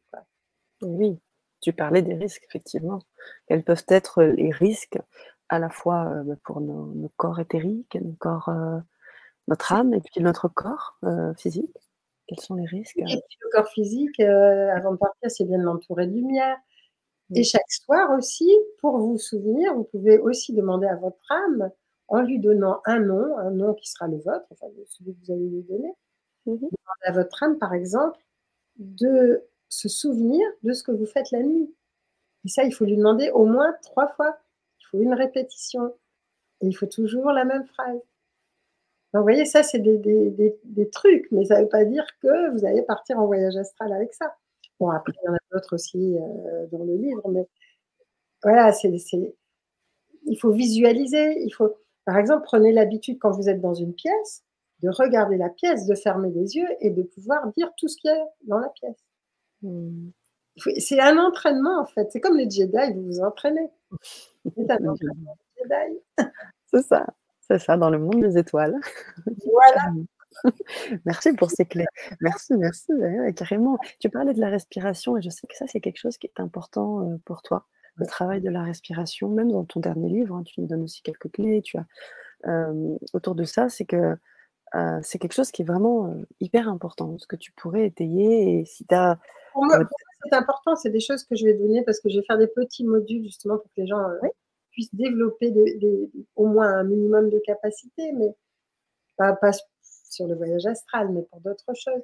Oui, tu parlais des risques, effectivement. Quels peuvent être les risques à la fois euh, ben, pour nos, corps éthériques, nos corps, euh, notre âme et puis notre corps euh, physique? Quels sont les risques? Le corps physique, euh, avant de partir, c'est bien de l'entourer de lumière. Et chaque soir aussi, pour vous souvenir, vous pouvez aussi demander à votre âme, en lui donnant un nom, un nom qui sera le vôtre, enfin celui que vous allez lui donner, mmh demander à votre âme, par exemple, de se souvenir de ce que vous faites la nuit. Et ça, il faut lui demander au moins trois fois. Il faut une répétition. Et il faut toujours la même phrase. Donc, vous voyez, ça, c'est des, trucs, mais ça ne veut pas dire que vous allez partir en voyage astral avec ça. Bon, après, il y en a d'autres aussi euh, dans le livre, mais voilà, c'est, il faut visualiser. Il faut, par exemple, prenez l'habitude quand vous êtes dans une pièce de regarder la pièce, de fermer les yeux et de pouvoir dire tout ce qu'il y a dans la pièce. Hmm. C'est un entraînement en fait. C'est comme les Jedi, vous vous entraînez. C'est un entraînement Jedi. C'est ça. C'est ça, dans le monde des étoiles. Voilà. merci pour ces clés. Merci, merci, carrément. Tu parlais de la respiration et je sais que ça, c'est quelque chose qui est important euh, pour toi, le travail de la respiration. Même dans ton dernier livre, hein, tu nous donnes aussi quelques clés. Tu as euh, autour de ça, c'est que euh, c'est quelque chose qui est vraiment hyper important, ce que tu pourrais étayer. Et si tu as. Pour moi, c'est important, c'est des choses que je vais donner parce que je vais faire des petits modules justement pour que les gens puisse développer au moins un minimum de capacité, mais pas, pas sur le voyage astral, mais pour d'autres choses.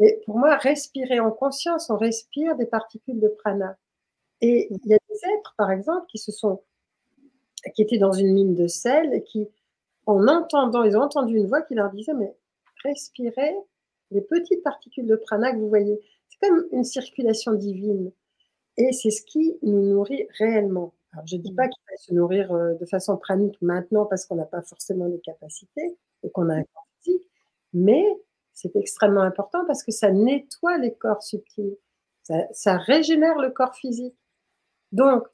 Et pour moi, respirer en conscience, on respire des particules de prana. Et il y a des êtres, par exemple, qui se sont, qui étaient dans une mine de sel et qui, en entendant, ils ont entendu une voix qui leur disait, mais respirez les petites particules de prana que vous voyez. C'est comme une circulation divine. Et c'est ce qui nous nourrit réellement je ne dis pas qu'il faut se nourrir euh, de façon pranique maintenant parce qu'on n'a pas forcément les capacités et qu'on a un corps mais c'est extrêmement important parce que ça nettoie les corps subtils, ça, régénère le corps physique. Donc,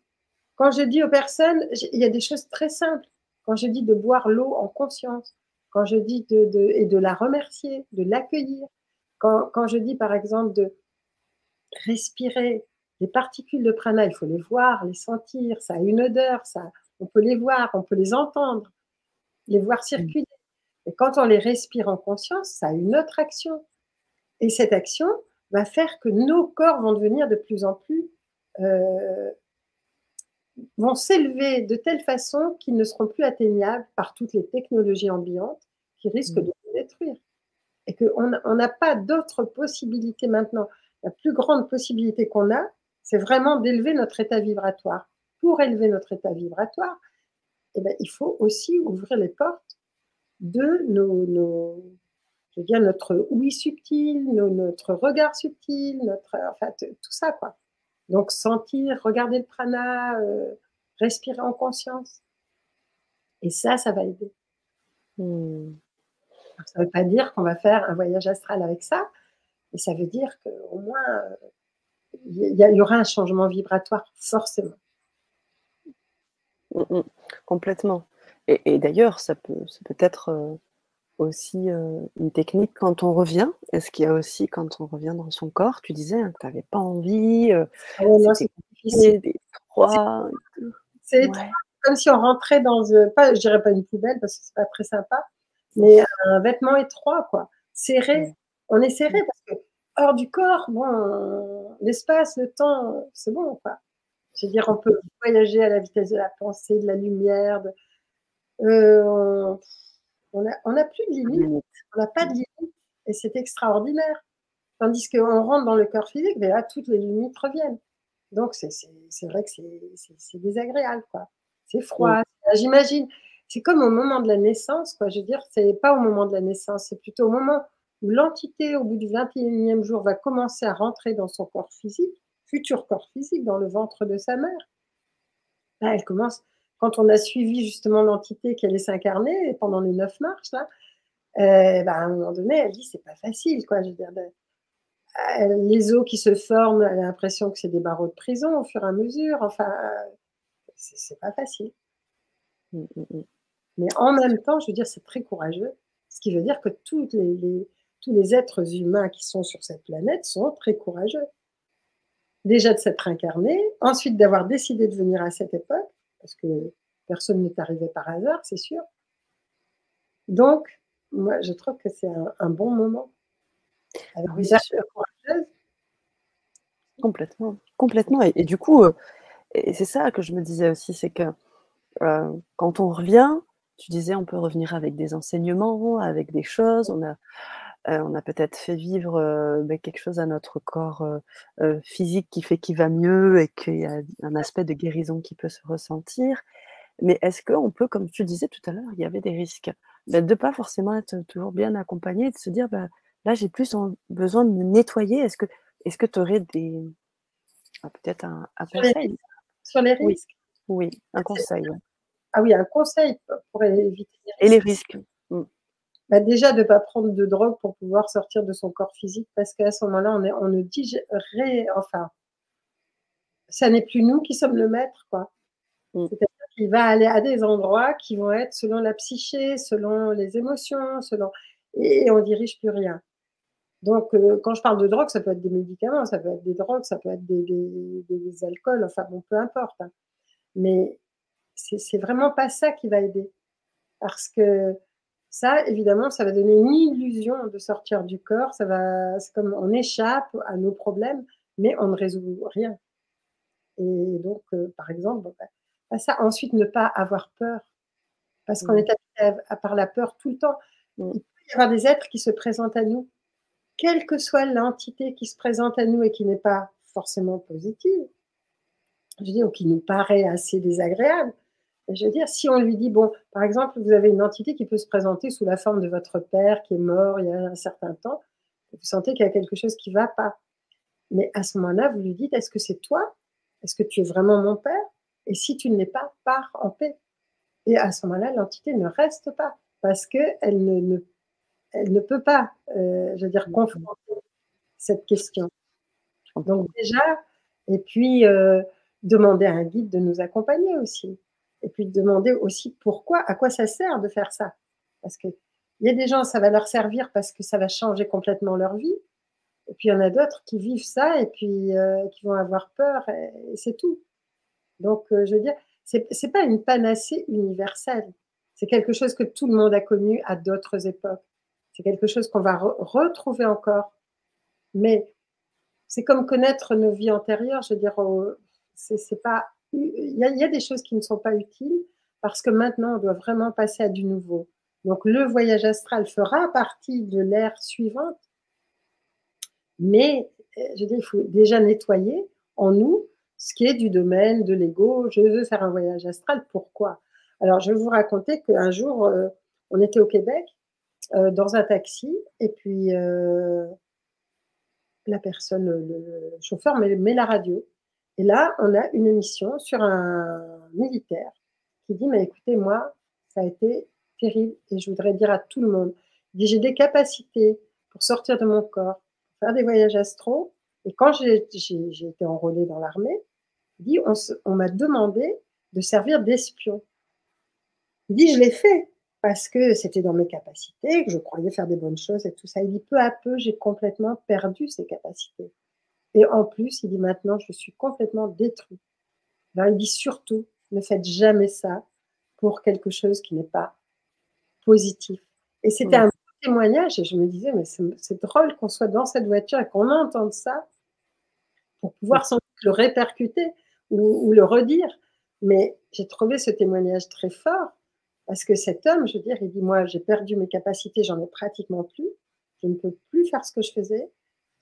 quand je dis aux personnes, il y a des choses très simples. Quand je dis de boire l'eau en conscience, quand je dis de, et de la remercier, de l'accueillir, quand, quand, je dis par exemple de respirer les particules de prana, il faut les voir, les sentir, ça a une odeur, ça, on peut les voir, on peut les entendre, les voir mm. circuler. Et quand on les respire en conscience, ça a une autre action. Et cette action va faire que nos corps vont devenir de plus en plus, euh, vont s'élever de telle façon qu'ils ne seront plus atteignables par toutes les technologies ambiantes qui risquent mm. de nous détruire. Et qu'on n'a pas d'autre possibilité maintenant. La plus grande possibilité qu'on a, c'est vraiment d'élever notre état vibratoire. Pour élever notre état vibratoire, eh bien, il faut aussi ouvrir les portes de nos, je veux dire, notre oui subtil, notre regard subtil, notre, enfin, tout ça, quoi. Donc, sentir, regarder le prana, euh, respirer en conscience. Et ça, ça va aider. Hmm. Ça ne veut pas dire qu'on va faire un voyage astral avec ça, mais ça veut dire qu'au moins, euh, il y, aura un changement vibratoire forcément. Mm, mm. complètement. Et, d'ailleurs, ça peut, peut être euh, aussi euh, une technique quand on revient. Est-ce qu'il y a aussi quand on revient dans son corps, tu disais hein, que tu n'avais pas envie, euh, ah c'est C'est comme si on rentrait dans, pas, je dirais pas une poubelle parce que c'est pas très sympa, mais un vêtement étroit, quoi, serré. On est serré parce que hors du corps, bon, l'espace, le temps, c'est bon, quoi. Je veux dire, on peut voyager à la vitesse de la pensée, de la lumière. Euh, on n'a plus de limite. On n'a pas de limite. Et c'est extraordinaire. Tandis qu'on rentre dans le corps physique, mais là, toutes les limites reviennent. Donc, c'est vrai que c'est désagréable, quoi. C'est froid. J'imagine, c'est comme au moment de la naissance, quoi. Je veux dire, c'est pas au moment de la naissance, c'est plutôt au moment où l'entité, au bout du 21e jour, va commencer à rentrer dans son corps physique, futur corps physique, dans le ventre de sa mère. Là, elle commence, quand on a suivi justement l'entité qui allait s'incarner pendant les neuf marches, là, euh, bah, à un moment donné, elle dit c'est pas facile, quoi. Je veux dire, ben, les os qui se forment, elle a l'impression que c'est des barreaux de prison au fur et à mesure. Enfin, c'est pas facile. Mmh, mmh, mmh. Mais en même temps, je veux dire, c'est très courageux. Ce qui veut dire que tous les, tous les êtres humains qui sont sur cette planète sont très courageux. Déjà de s'être incarné, ensuite d'avoir décidé de venir à cette époque, parce que personne n'est arrivé par hasard, c'est sûr. Donc, moi, je trouve que c'est un, bon moment. Avec oui, Complètement, complètement. Et, du coup, euh, et c'est ça que je me disais aussi, c'est que euh, quand on revient, tu disais, on peut revenir avec des enseignements, avec des choses. On a, euh, on a peut-être fait vivre ben, quelque chose à notre corps physique qui fait qu'il va mieux et qu'il y a un aspect de guérison qui peut se ressentir. Mais est-ce qu'on peut, comme tu disais tout à l'heure, il y avait des risques? Ben, de ne pas forcément être toujours bien accompagné, de se dire, ben, là, j'ai plus besoin de me nettoyer. Est-ce que est-ce que tu aurais des ah, peut-être un, conseil? sur les risques Oui, un conseil. Ah oui, un conseil pour éviter les risques. Et les risques. Bah, Déjà, de ne pas prendre de drogue pour pouvoir sortir de son corps physique, parce qu'à ce moment-là, on, est, on ne digérait, enfin, ça n'est plus nous qui sommes le maître, quoi. Mmh. C'est-à-dire qu'il va aller à des endroits qui vont être selon la psyché, selon les émotions, selon et on dirige plus rien. Donc, euh, quand je parle de drogue, ça peut être des médicaments, ça peut être des drogues, ça peut être des, des, alcools, enfin bon, peu importe. Hein. Mais c'est vraiment pas ça qui va aider. Parce que ça, évidemment, ça va donner une illusion de sortir du corps. Ça va, c'est comme on échappe à nos problèmes, mais on ne résout rien. Et donc, euh, par exemple, bah, ça. Ensuite, ne pas avoir peur. Parce qu'on mmh. est habité à, par la peur tout le temps. Mmh. Il peut y avoir des êtres qui se présentent à nous quelle que soit l'entité qui se présente à nous et qui n'est pas forcément positive, je veux dire, ou qui nous paraît assez désagréable, je veux dire, si on lui dit, bon, par exemple, vous avez une entité qui peut se présenter sous la forme de votre père qui est mort il y a un certain temps, vous sentez qu'il y a quelque chose qui ne va pas. Mais à ce moment-là, vous lui dites, est-ce que c'est toi? Est-ce que tu es vraiment mon père? Et si tu ne l'es pas, pars en paix. Et à ce moment-là, l'entité ne reste pas parce qu'elle ne, ne elle ne peut pas, euh, je veux dire, confronter cette question. Donc déjà, et puis euh, demander à un guide de nous accompagner aussi. Et puis demander aussi pourquoi, à quoi ça sert de faire ça. Parce qu'il y a des gens, ça va leur servir parce que ça va changer complètement leur vie. Et puis il y en a d'autres qui vivent ça et puis euh, qui vont avoir peur et, c'est tout. Donc je veux dire, c'est, c'est pas une panacée universelle. C'est quelque chose que tout le monde a connu à d'autres époques. C'est quelque chose qu'on va retrouver encore. Mais c'est comme connaître nos vies antérieures. Je veux dire, c'est pas. Il y, a, des choses qui ne sont pas utiles parce que maintenant, on doit vraiment passer à du nouveau. Donc, le voyage astral fera partie de l'ère suivante. Mais, euh, je dire, il faut déjà nettoyer en nous ce qui est du domaine de l'ego. Je veux faire un voyage astral. Pourquoi? Alors, je vais vous raconter qu'un jour, euh, on était au Québec euh, dans un taxi et puis la personne, le chauffeur met, la radio. Et là, on a une émission sur un militaire qui dit, mais écoutez, moi, ça a été terrible et je voudrais dire à tout le monde, j'ai des capacités pour sortir de mon corps, faire des voyages astro. Et quand j'ai été enrôlée dans l'armée, on, on m'a demandé de servir d'espion. Il dit, je l'ai fait parce que c'était dans mes capacités, que je croyais faire des bonnes choses et tout ça. Il dit peu à peu, j'ai complètement perdu ces capacités. Et en plus, il dit maintenant, je suis complètement détruit. Alors, il dit surtout, ne faites jamais ça pour quelque chose qui n'est pas positif. Et c'était un témoignage et je me disais, mais c'est drôle qu'on soit dans cette voiture et qu'on entende ça pour pouvoir sans le répercuter ou, ou le redire. Mais j'ai trouvé ce témoignage très fort parce que cet homme, je veux dire, il dit, moi, j'ai perdu mes capacités, j'en ai pratiquement plus, je ne peux plus faire ce que je faisais.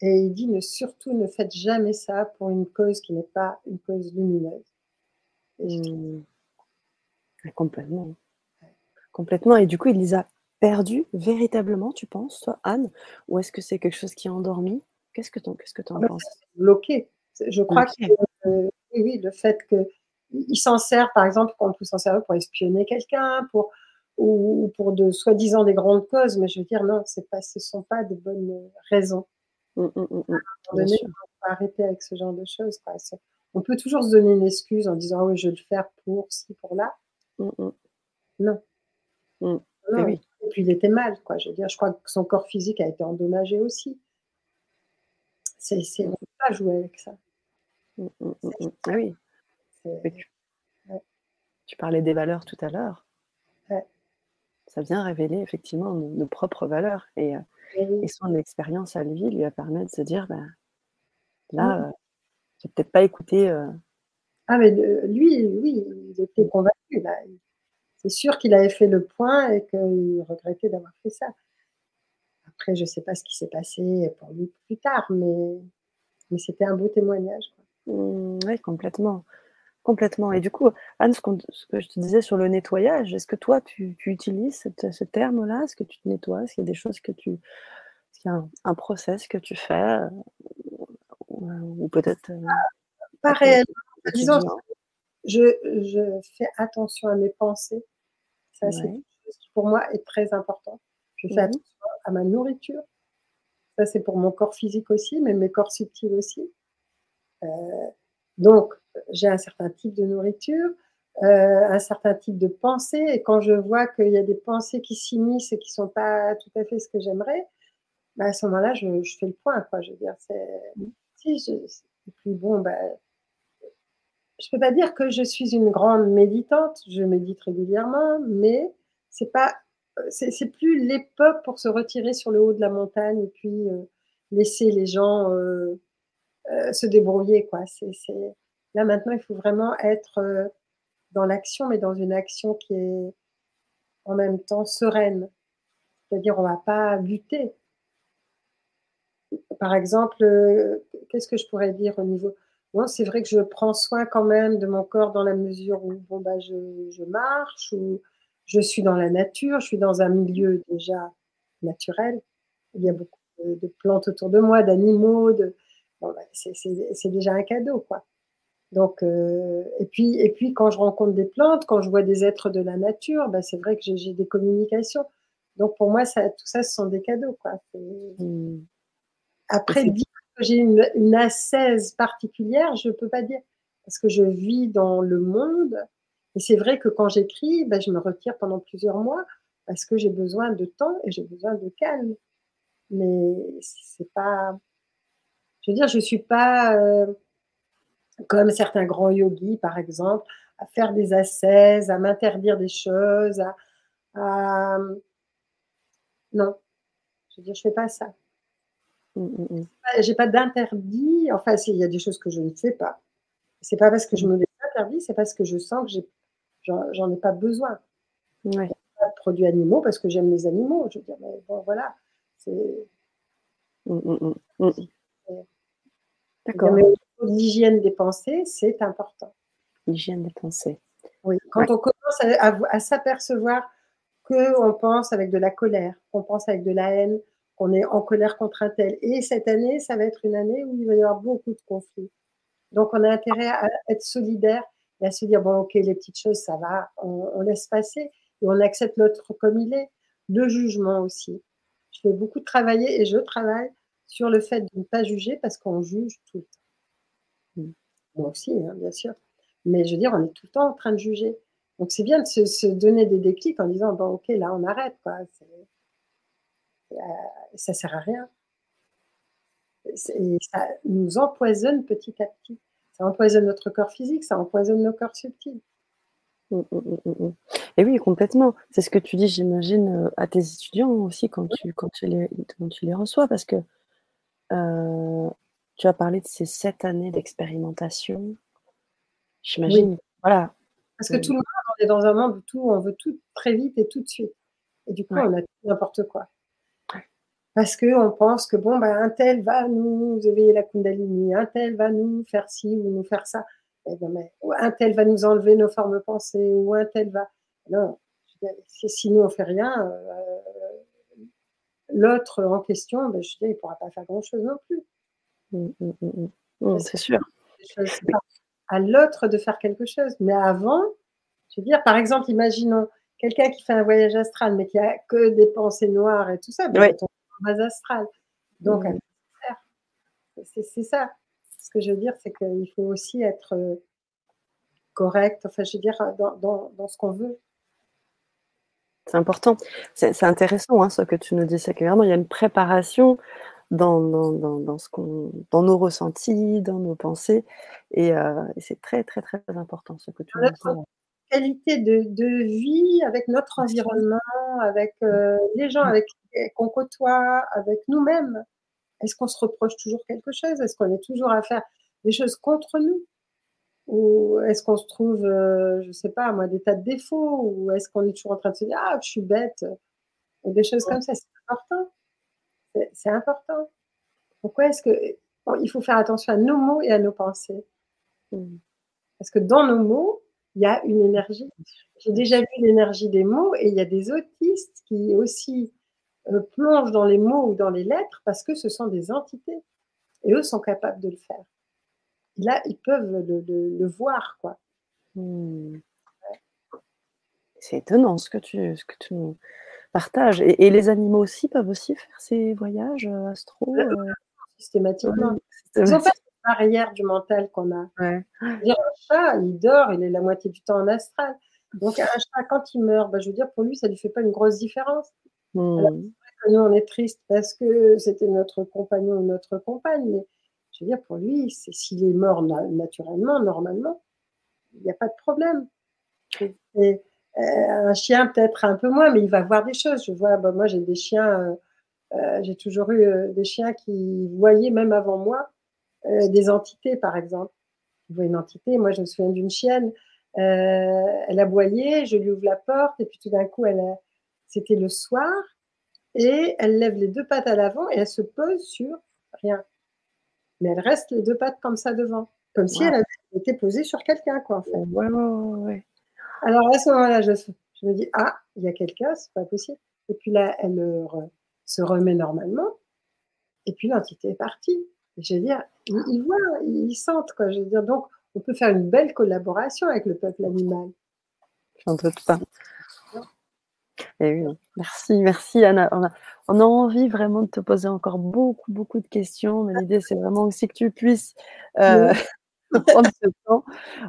Et il dit ne surtout ne faites jamais ça pour une cause qui n'est pas une cause lumineuse. Complètement. Complètement. Et du coup, il les a perdus véritablement, tu penses, toi, Anne Ou est-ce que c'est quelque chose qui est endormi? Qu'est-ce que tu qu'est-ce que en penses? Bloqué. Je crois que euh, oui, le fait qu'il s'en sert, par exemple, on peut s'en servir pour espionner quelqu'un, pour ou, pour de soi-disant des grandes causes, mais je veux dire, non, c'est pas, ce ne sont pas de bonnes raisons. Mmh, mmh, mmh, à un moment donné, on faut arrêter avec ce genre de choses. On peut toujours se donner une excuse en disant, ah oui, je vais le faire pour ci, pour là. Non. Eh Et puis il était mal, quoi. Je veux dire, je crois que son corps physique a été endommagé aussi. C'est, on ne peut pas jouer avec ça. Ah oui. Tu parlais des valeurs tout à l'heure ça vient révéler effectivement nos, propres valeurs. Et, euh, et, son expérience à lui lui a permis de se dire, ben, là, je euh, j'ai peut-être pas écouté. Euh ah, mais lui, oui, il était convaincu. C'est sûr qu'il avait fait le point et qu'il regrettait d'avoir fait ça. Après, je ne sais pas ce qui s'est passé pour lui plus tard, mais, mais c'était un beau témoignage. Mmh, oui, complètement. Complètement. Et du coup, Anne, ce, que je te disais sur le nettoyage, est-ce que toi, tu, utilises ce terme-là? Est-ce que tu te nettoies? Est-ce qu'il y a des choses que tu. Est-ce qu'il y a un, process que tu fais euh, Ou, peut-être. Euh, pas réellement. Disons, je, je, fais attention à mes pensées. Ça, c'est pour moi est très important. Je fais mmh attention à ma nourriture. Ça, c'est pour mon corps physique aussi, mais mes corps subtils aussi. Euh, donc, j'ai un certain type de nourriture, euh, un certain type de pensée, et quand je vois qu'il y a des pensées qui s'immiscent et qui ne sont pas tout à fait ce que j'aimerais, bah, à ce moment-là, je, fais le point. Je veux dire, c'est. Si, bon, bah, je ne peux pas dire que je suis une grande méditante, je médite régulièrement, mais c'est pas. C'est plus l'époque pour se retirer sur le haut de la montagne et puis euh, laisser les gens euh, se débrouiller. Quoi. C'est Là, maintenant, il faut vraiment être euh, dans l'action, mais dans une action qui est en même temps sereine. C'est-à-dire, on ne va pas lutter. Par exemple, euh, qu'est-ce que je pourrais dire au niveau. Bon, c'est vrai que je prends soin quand même de mon corps dans la mesure où bon, bah, je, marche, ou je suis dans la nature, je suis dans un milieu déjà naturel. Il y a beaucoup de, plantes autour de moi, d'animaux. De... Bon, bah, c'est déjà un cadeau, quoi. Donc, euh, et, puis, et puis, quand je rencontre des plantes, quand je vois des êtres de la nature, ben, c'est vrai que j'ai des communications. Donc, pour moi, ça, tout ça, ce sont des cadeaux. Quoi. Mmh. Après, dire que j'ai une, une ascèse particulière, je ne peux pas dire. Parce que je vis dans le monde. Et c'est vrai que quand j'écris, ben, je me retire pendant plusieurs mois parce que j'ai besoin de temps et j'ai besoin de calme. Mais c'est pas. Je veux dire, je ne suis pas. Euh, comme certains grands yogis, par exemple, à faire des ascèses, à m'interdire des choses, à, non, je veux dire, je fais pas ça. Je mmh, n'ai mmh, mmh. J'ai pas d'interdit. Enfin, il y a des choses que je ne fais pas. C'est pas parce que je me les interdis, c'est parce que je sens que j'en ai pas besoin. Ouais. Pas de produits animaux parce que j'aime les animaux. Je veux dire, mais bon, voilà. C'est. D'accord l'hygiène des pensées, c'est important. L'hygiène des pensées. Oui, quand on commence à, s'apercevoir qu'on pense avec de la colère, qu'on pense avec de la haine, qu'on est en colère contre un tel. Et cette année, ça va être une année où il va y avoir beaucoup de conflits. Donc, on a intérêt à être solidaire et à se dire, bon, ok, les petites choses, ça va, on, laisse passer et on accepte l'autre comme il est. Le jugement aussi. Je fais beaucoup travailler et je travaille sur le fait de ne pas juger parce qu'on juge tout le temps. Moi aussi, hein, bien sûr. Mais je veux dire, on est tout le temps en train de juger. Donc c'est bien de se, donner des déclics en disant, bon, ok, là, on arrête. Quoi. Euh, ça sert à rien. Et ça nous empoisonne petit à petit. Ça empoisonne notre corps physique, ça empoisonne nos corps subtils. Mmh, mmh, mmh, et oui, complètement. C'est ce que tu dis, j'imagine, euh, à tes étudiants aussi quand tu, quand tu, les, quand tu les reçois, parce que euh, tu as parlé de ces sept années d'expérimentation. J'imagine, voilà. Parce que tout le monde, on est dans un monde où tout, on veut tout très vite et tout de suite. Et du coup, on a n'importe quoi. parce qu'on pense que bon, ben, un tel va nous éveiller la Kundalini, un tel va nous faire ci ou nous faire ça, eh ben, mais, un tel va nous enlever nos formes pensées, ou un tel va. Non, si nous on fait rien, euh, l'autre en question, ben, je dis, il ne pourra pas faire grand-chose non plus. Mmh, mmh, mmh, c'est sûr. À l'autre de faire quelque chose. Mais avant, je veux dire, par exemple, imaginons quelqu'un qui fait un voyage astral, mais qui a que des pensées noires et tout ça, ben, base astrale. Donc, c'est ça. Ce que je veux dire, c'est qu'il faut aussi être euh, correct, enfin, je veux dire, dans, dans, ce qu'on veut. C'est important. C'est intéressant hein, ce que tu nous dis. C'est que vraiment, il y a une préparation dans, dans, dans, ce dans nos ressentis, dans nos pensées. Et, euh, c'est très, très, très important ce que tu nous dis. Qualité de, de, vie avec notre environnement, avec euh, les gens avec qu'on côtoie, avec nous-mêmes. Est-ce qu'on se reproche toujours quelque chose? Est-ce qu'on est toujours à faire des choses contre nous? Ou est-ce qu'on se trouve, euh, je ne sais pas, moi, des tas de défauts Ou est-ce qu'on est toujours en train de se dire Ah, je suis bête Des choses comme ça, c'est important. C'est important. Pourquoi est-ce que. il faut faire attention à nos mots et à nos pensées. Mmh. Parce que dans nos mots, il y a une énergie. J'ai déjà vu l'énergie des mots et il y a des autistes qui aussi euh, plongent dans les mots ou dans les lettres parce que ce sont des entités. Et eux sont capables de le faire. Là, ils peuvent le, voir, quoi. Hmm. C'est étonnant ce que tu, ce que tu partages. Et, les animaux aussi peuvent aussi faire ces voyages euh, astro euh? Systématiquement. Ils ont pas cette barrière du mental qu'on a. un chat, il dort, il est la moitié du temps en astral. Donc un chat, quand il meurt, bah, je veux dire, pour lui, ça ne lui fait pas une grosse différence. Mmh. nous, on est triste parce que c'était notre compagnon ou notre compagne, mais je veux dire, pour lui, s'il est mort naturellement, normalement, il n'y a pas de problème. Euh, un chien, peut-être un peu moins, mais il va voir des choses. Je vois, bah, moi, j'ai des chiens, euh, euh, j'ai toujours eu des chiens qui voyaient, même avant moi, des entités, par exemple. Ils voient une entité. Moi, je me souviens d'une chienne, elle aboyait, je lui ouvre la porte, et puis tout d'un coup, elle c'était le soir, et elle lève les deux pattes à l'avant et elle se pose sur rien. Mais elle reste les deux pattes comme ça devant, comme si elle avait été posée sur quelqu'un, quoi, en fait. Ouais, ouais, Alors à ce moment-là, je, me dis, ah, il y a quelqu'un, c'est pas possible. Et puis là, elle se remet normalement, et puis l'entité est partie. je veux dire, ils, voient, ils sentent, quoi. Je veux dire, donc, on peut faire une belle collaboration avec le peuple animal. J'en doute pas. Eh merci, merci Anna. On a, on a, envie vraiment de te poser encore beaucoup, beaucoup de questions, mais l'idée c'est vraiment aussi que tu puisses euh, prendre ce temps.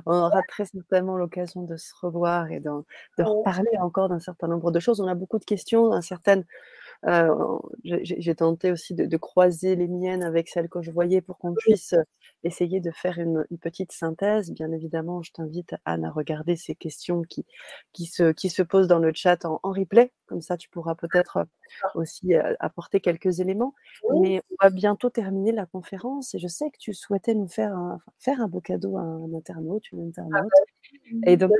On aura très certainement l'occasion de se revoir et de, de reparler encore d'un certain nombre de choses. On a beaucoup de questions, un certain euh, j'ai tenté aussi de, croiser les miennes avec celles que je voyais pour qu'on puisse euh, essayer de faire une, petite synthèse. Bien évidemment, je t'invite, Anne, à regarder ces questions qui, qui, se, qui se posent dans le chat en, replay. Comme ça, tu pourras peut-être euh, aussi apporter quelques éléments. Mais on va bientôt terminer la conférence et je sais que tu souhaitais nous faire un, faire un beau cadeau à un internaute, une ah internaute. Bah et donc,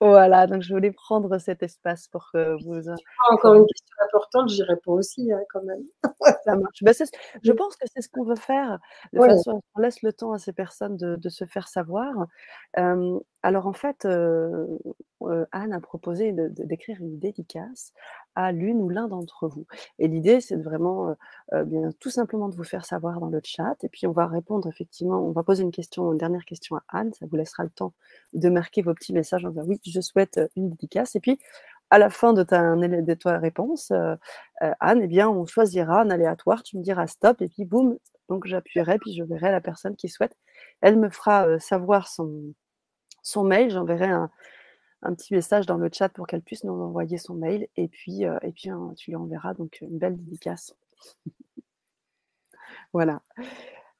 voilà, donc je voulais prendre cet espace pour que vous. Encore une question importante, j'y réponds aussi hein, quand même. Ça marche. Bah, je pense que c'est ce qu'on veut faire. De façon on laisse le temps à ces personnes de, se faire savoir. alors en fait, Anne a proposé d'écrire une dédicace à l'une ou l'un d'entre vous. Et l'idée, c'est vraiment, bien, tout simplement de vous faire savoir dans le chat. Et puis on va répondre effectivement, on va poser une question, une dernière question à Anne. Ça vous laissera le temps de marquer vos petits messages en disant oui, je souhaite une dédicace. Et puis à la fin de ta, réponse, Anne, eh bien, on choisira un aléatoire, tu me diras stop, et puis boum, donc j'appuierai, puis je verrai la personne qui souhaite. Elle me fera savoir son, son mail, j'enverrai un, un, petit message dans le chat pour qu'elle puisse nous envoyer son mail, et puis, et puis hein, tu lui enverras donc une belle dédicace. voilà.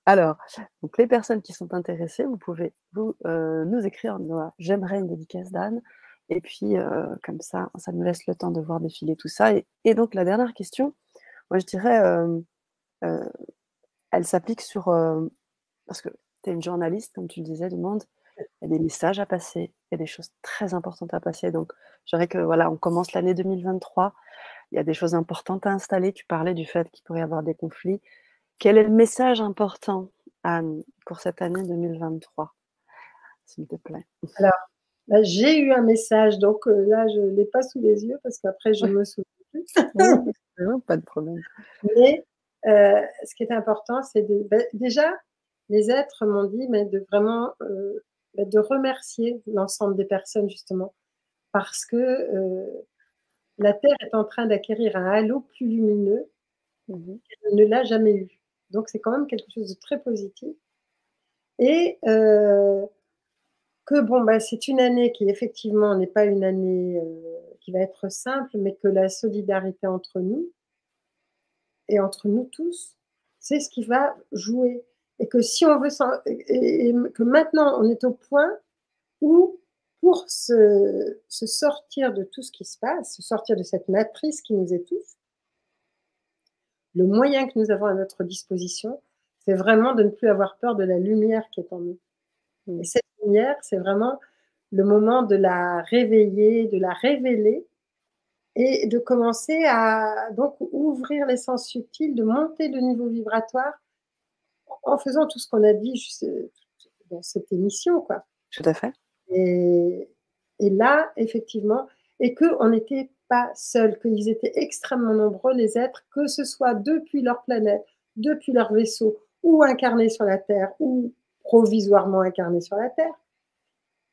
Alors, donc les personnes qui sont intéressées, vous pouvez vous, nous écrire j'aimerais une dédicace d'Anne et puis, euh, comme ça, ça nous laisse le temps de voir défiler tout ça. Et, donc, la dernière question, moi, je dirais, euh, euh, elle s'applique sur. parce que tu es une journaliste, comme tu le disais, du monde. Il y a des messages à passer, il y a des choses très importantes à passer. Donc, je dirais que voilà, on commence l'année 2023. il y a des choses importantes à installer. Tu parlais du fait qu'il pourrait y avoir des conflits. Quel est le message important, Anne, pour cette année 2023 S'il te plaît? Alors, bah, j'ai eu un message, donc euh, là, je ne l'ai pas sous les yeux parce qu'après, je me souviens plus. pas de problème. Mais euh, ce qui est important, c'est de, bah, déjà, les êtres m'ont dit mais de vraiment euh, de remercier l'ensemble des personnes justement parce que la Terre est en train d'acquérir un halo plus lumineux mmh qu'elle ne l'a jamais eu. Donc c'est quand même quelque chose de très positif. Et que bon, bah, c'est une année qui effectivement n'est pas une année euh, qui va être simple, mais que la solidarité entre nous et entre nous tous, c'est ce qui va jouer. Et que si on veut, et, que maintenant on est au point où pour se, se, sortir de tout ce qui se passe, se sortir de cette matrice qui nous étouffe, le moyen que nous avons à notre disposition, c'est vraiment de ne plus avoir peur de la lumière qui est en nous. Et cette lumière, c'est vraiment le moment de la réveiller, de la révéler et de commencer à donc ouvrir les sens subtils, de monter le niveau vibratoire en faisant tout ce qu'on a dit dans cette émission. Quoi. Tout à fait. Et, et là, effectivement, et qu'on n'était pas seuls, qu'ils étaient extrêmement nombreux, les êtres, que ce soit depuis leur planète, depuis leur vaisseau, ou incarnés sur la Terre, ou provisoirement incarnés sur la Terre.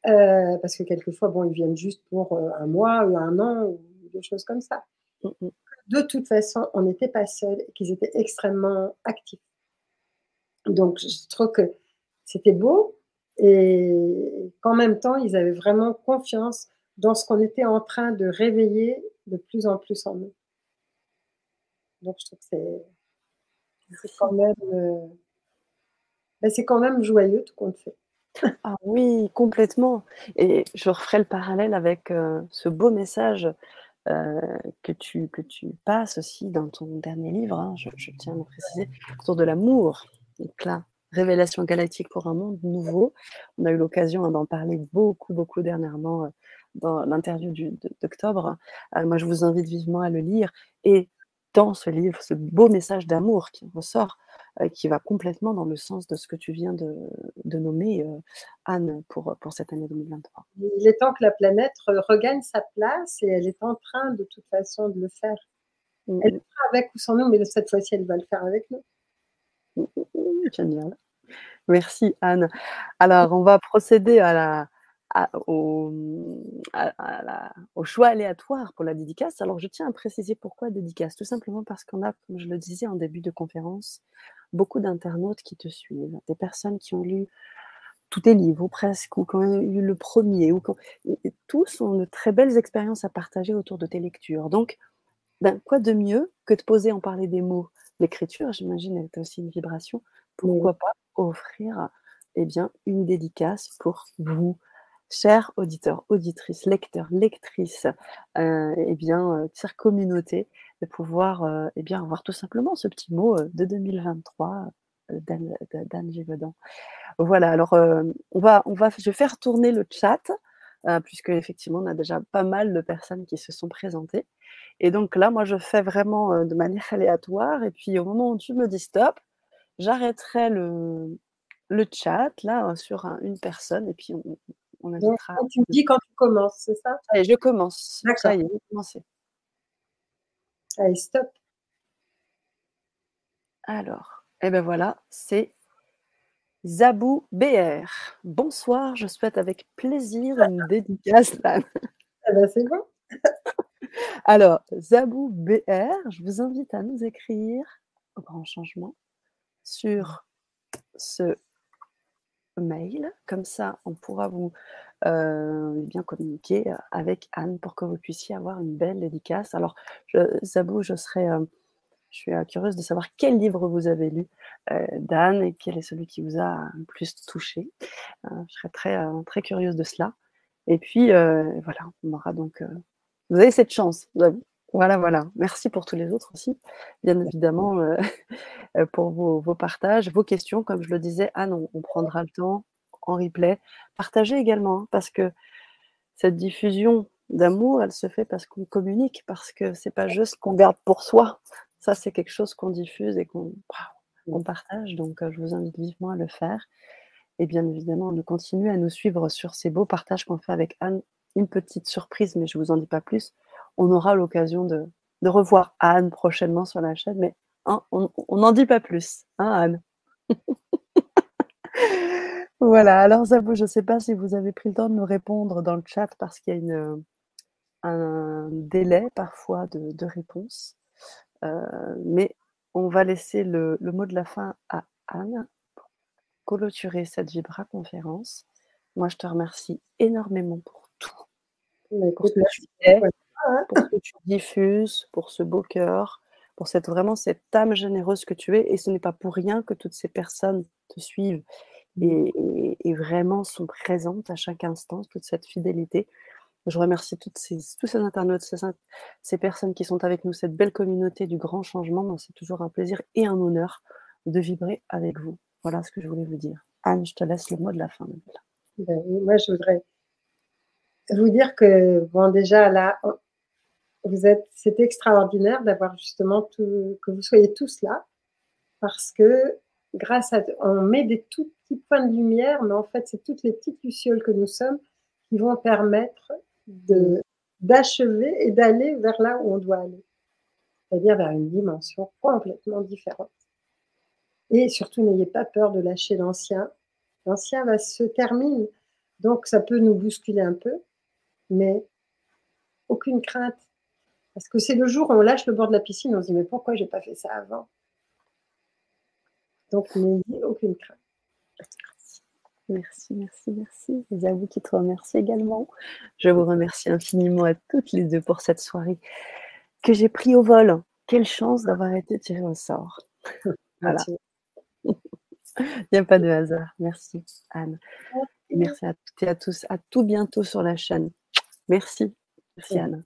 Euh, parce que quelquefois, bon, ils viennent juste pour euh, un mois ou un an ou des choses comme ça. Mm, mm. De toute façon, on n'était pas seuls et qu'ils étaient extrêmement actifs. Donc, je trouve que c'était beau et qu'en même temps, ils avaient vraiment confiance dans ce qu'on était en train de réveiller de plus en plus en nous. Donc, je trouve que c'est quand même euh, c'est quand même joyeux tout compte fait. Ah oui, complètement. Et je referai le parallèle avec euh, ce beau message euh, que, tu, que tu passes aussi dans ton dernier livre, hein, je, tiens à le préciser, autour de l'amour. Donc là, Révélation galactique pour un monde nouveau. On a eu l'occasion hein, d'en parler beaucoup, beaucoup dernièrement euh, dans l'interview d'octobre. moi, je vous invite vivement à le lire. Et dans ce livre, ce beau message d'amour qui ressort, euh, qui va complètement dans le sens de ce que tu viens de, nommer, euh, Anne, pour, pour cette année 2023. Il est temps que la planète regagne sa place et elle est en train de toute façon de le faire. Mmh, elle le mmh. fera avec ou sans nous, mais cette fois-ci, elle va le faire avec nous. Génial. Merci Anne. Alors, on va procéder à la, au, au, choix aléatoire pour la dédicace. Alors, je tiens à préciser pourquoi dédicace. Tout simplement parce qu'on a, comme je le disais en début de conférence, beaucoup d'internautes qui te suivent, des personnes qui ont lu tous tes livres, ou presque, ou qui ont eu le premier, ou tous ont de très belles expériences à partager autour de tes lectures. Donc, ben, quoi de mieux que de poser en parler des mots L'écriture, j'imagine, est aussi une vibration. Pourquoi pas offrir eh bien, une dédicace pour vous, chers auditeurs, auditrices, lecteurs, lectrices, euh, eh bien, euh, communauté, de pouvoir euh, eh bien, avoir tout simplement ce petit mot euh, de 2023 d'Anne Gévaudan. Voilà, alors on va, on va, je vais faire tourner le chat, puisque effectivement, on a déjà pas mal de personnes qui se sont présentées. Et donc là, moi, je fais vraiment de manière aléatoire, et puis au moment où tu me dis stop, j'arrêterai le, le chat là sur une personne, et puis on, on invitera. tu me dis quand tu commences, c'est ça? Allez, je commence. Ça y est, commencer. Allez, stop. Alors, et eh ben voilà, c'est Zabou BR. Bonsoir, je souhaite avec plaisir une dédicace. Eh ben, c'est bon. Alors, Zabou BR, je vous invite à nous écrire au grand changement sur ce mail. Comme ça, on pourra vous euh, bien communiquer avec Anne pour que vous puissiez avoir une belle dédicace. Alors, Zabou, je serais, euh, suis euh, curieuse de savoir quel livre vous avez lu d'Anne et quel est celui qui vous a le plus touché. je serais très, très curieuse de cela. Et puis, voilà, on aura donc. Vous avez cette chance, Voilà, voilà. Merci pour tous les autres aussi, bien évidemment, pour vos, partages, vos questions. Comme je le disais, Anne, on prendra le temps en replay. Partagez également, hein, parce que cette diffusion d'amour, elle se fait parce qu'on communique, parce que c'est pas juste qu'on garde pour soi. Ça, c'est quelque chose qu'on diffuse et qu'on partage. Donc, euh, je vous invite vivement à le faire. Et bien évidemment, de continuer à nous suivre sur ces beaux partages qu'on fait avec Anne. Une petite surprise, mais je ne vous en dis pas plus. On aura l'occasion de, revoir Anne prochainement sur la chaîne, mais hein, on n'en dit pas plus, hein, Anne? Voilà, alors Zabou, je ne sais pas si vous avez pris le temps de nous répondre dans le chat parce qu'il y a une, un délai parfois de, réponse. Euh, mais on va laisser le, mot de la fin à Anne pour clôturer cette Vibra conférence. Moi, je te remercie énormément pour. Pour ce que tu fais, pour ce que tu diffuses, pour ce beau cœur, pour cette, vraiment cette âme généreuse que tu es. Et ce n'est pas pour rien que toutes ces personnes te suivent et, vraiment sont présentes à chaque instant, toute cette fidélité. Je remercie toutes ces, tous ces internautes, ces, personnes qui sont avec nous, cette belle communauté du grand changement. C'est toujours un plaisir et un honneur de vibrer avec vous. Voilà ce que je voulais vous dire. Anne, je te laisse le mot de la fin. Ben moi, je voudrais vous dire que, bon, déjà là, vous êtes, c'est extraordinaire d'avoir justement tout, que vous soyez tous là, parce que grâce à, on met des tout petits points de lumière, mais en fait, c'est toutes les petites lucioles que nous sommes qui vont permettre de, d'achever et d'aller vers là où on doit aller, c'est-à-dire vers une dimension complètement différente. Et surtout, n'ayez pas peur de lâcher l'ancien. L'ancien va se terminer, donc ça peut nous bousculer un peu, mais aucune crainte. Parce que c'est le jour où on lâche le bord de la piscine, on se dit mais pourquoi j'ai pas fait ça avant? Donc, n'ayez aucune crainte. Merci, merci, merci. Et à vous qui te remercie également. Je vous remercie infiniment à toutes les deux pour cette soirée que j'ai pris au vol. Quelle chance d'avoir été tirée au sort. Voilà. Il n'y a pas de hasard. Merci, Anne. Et merci à toutes et à tous. À tout bientôt sur la chaîne. Merci. Merci, Anne.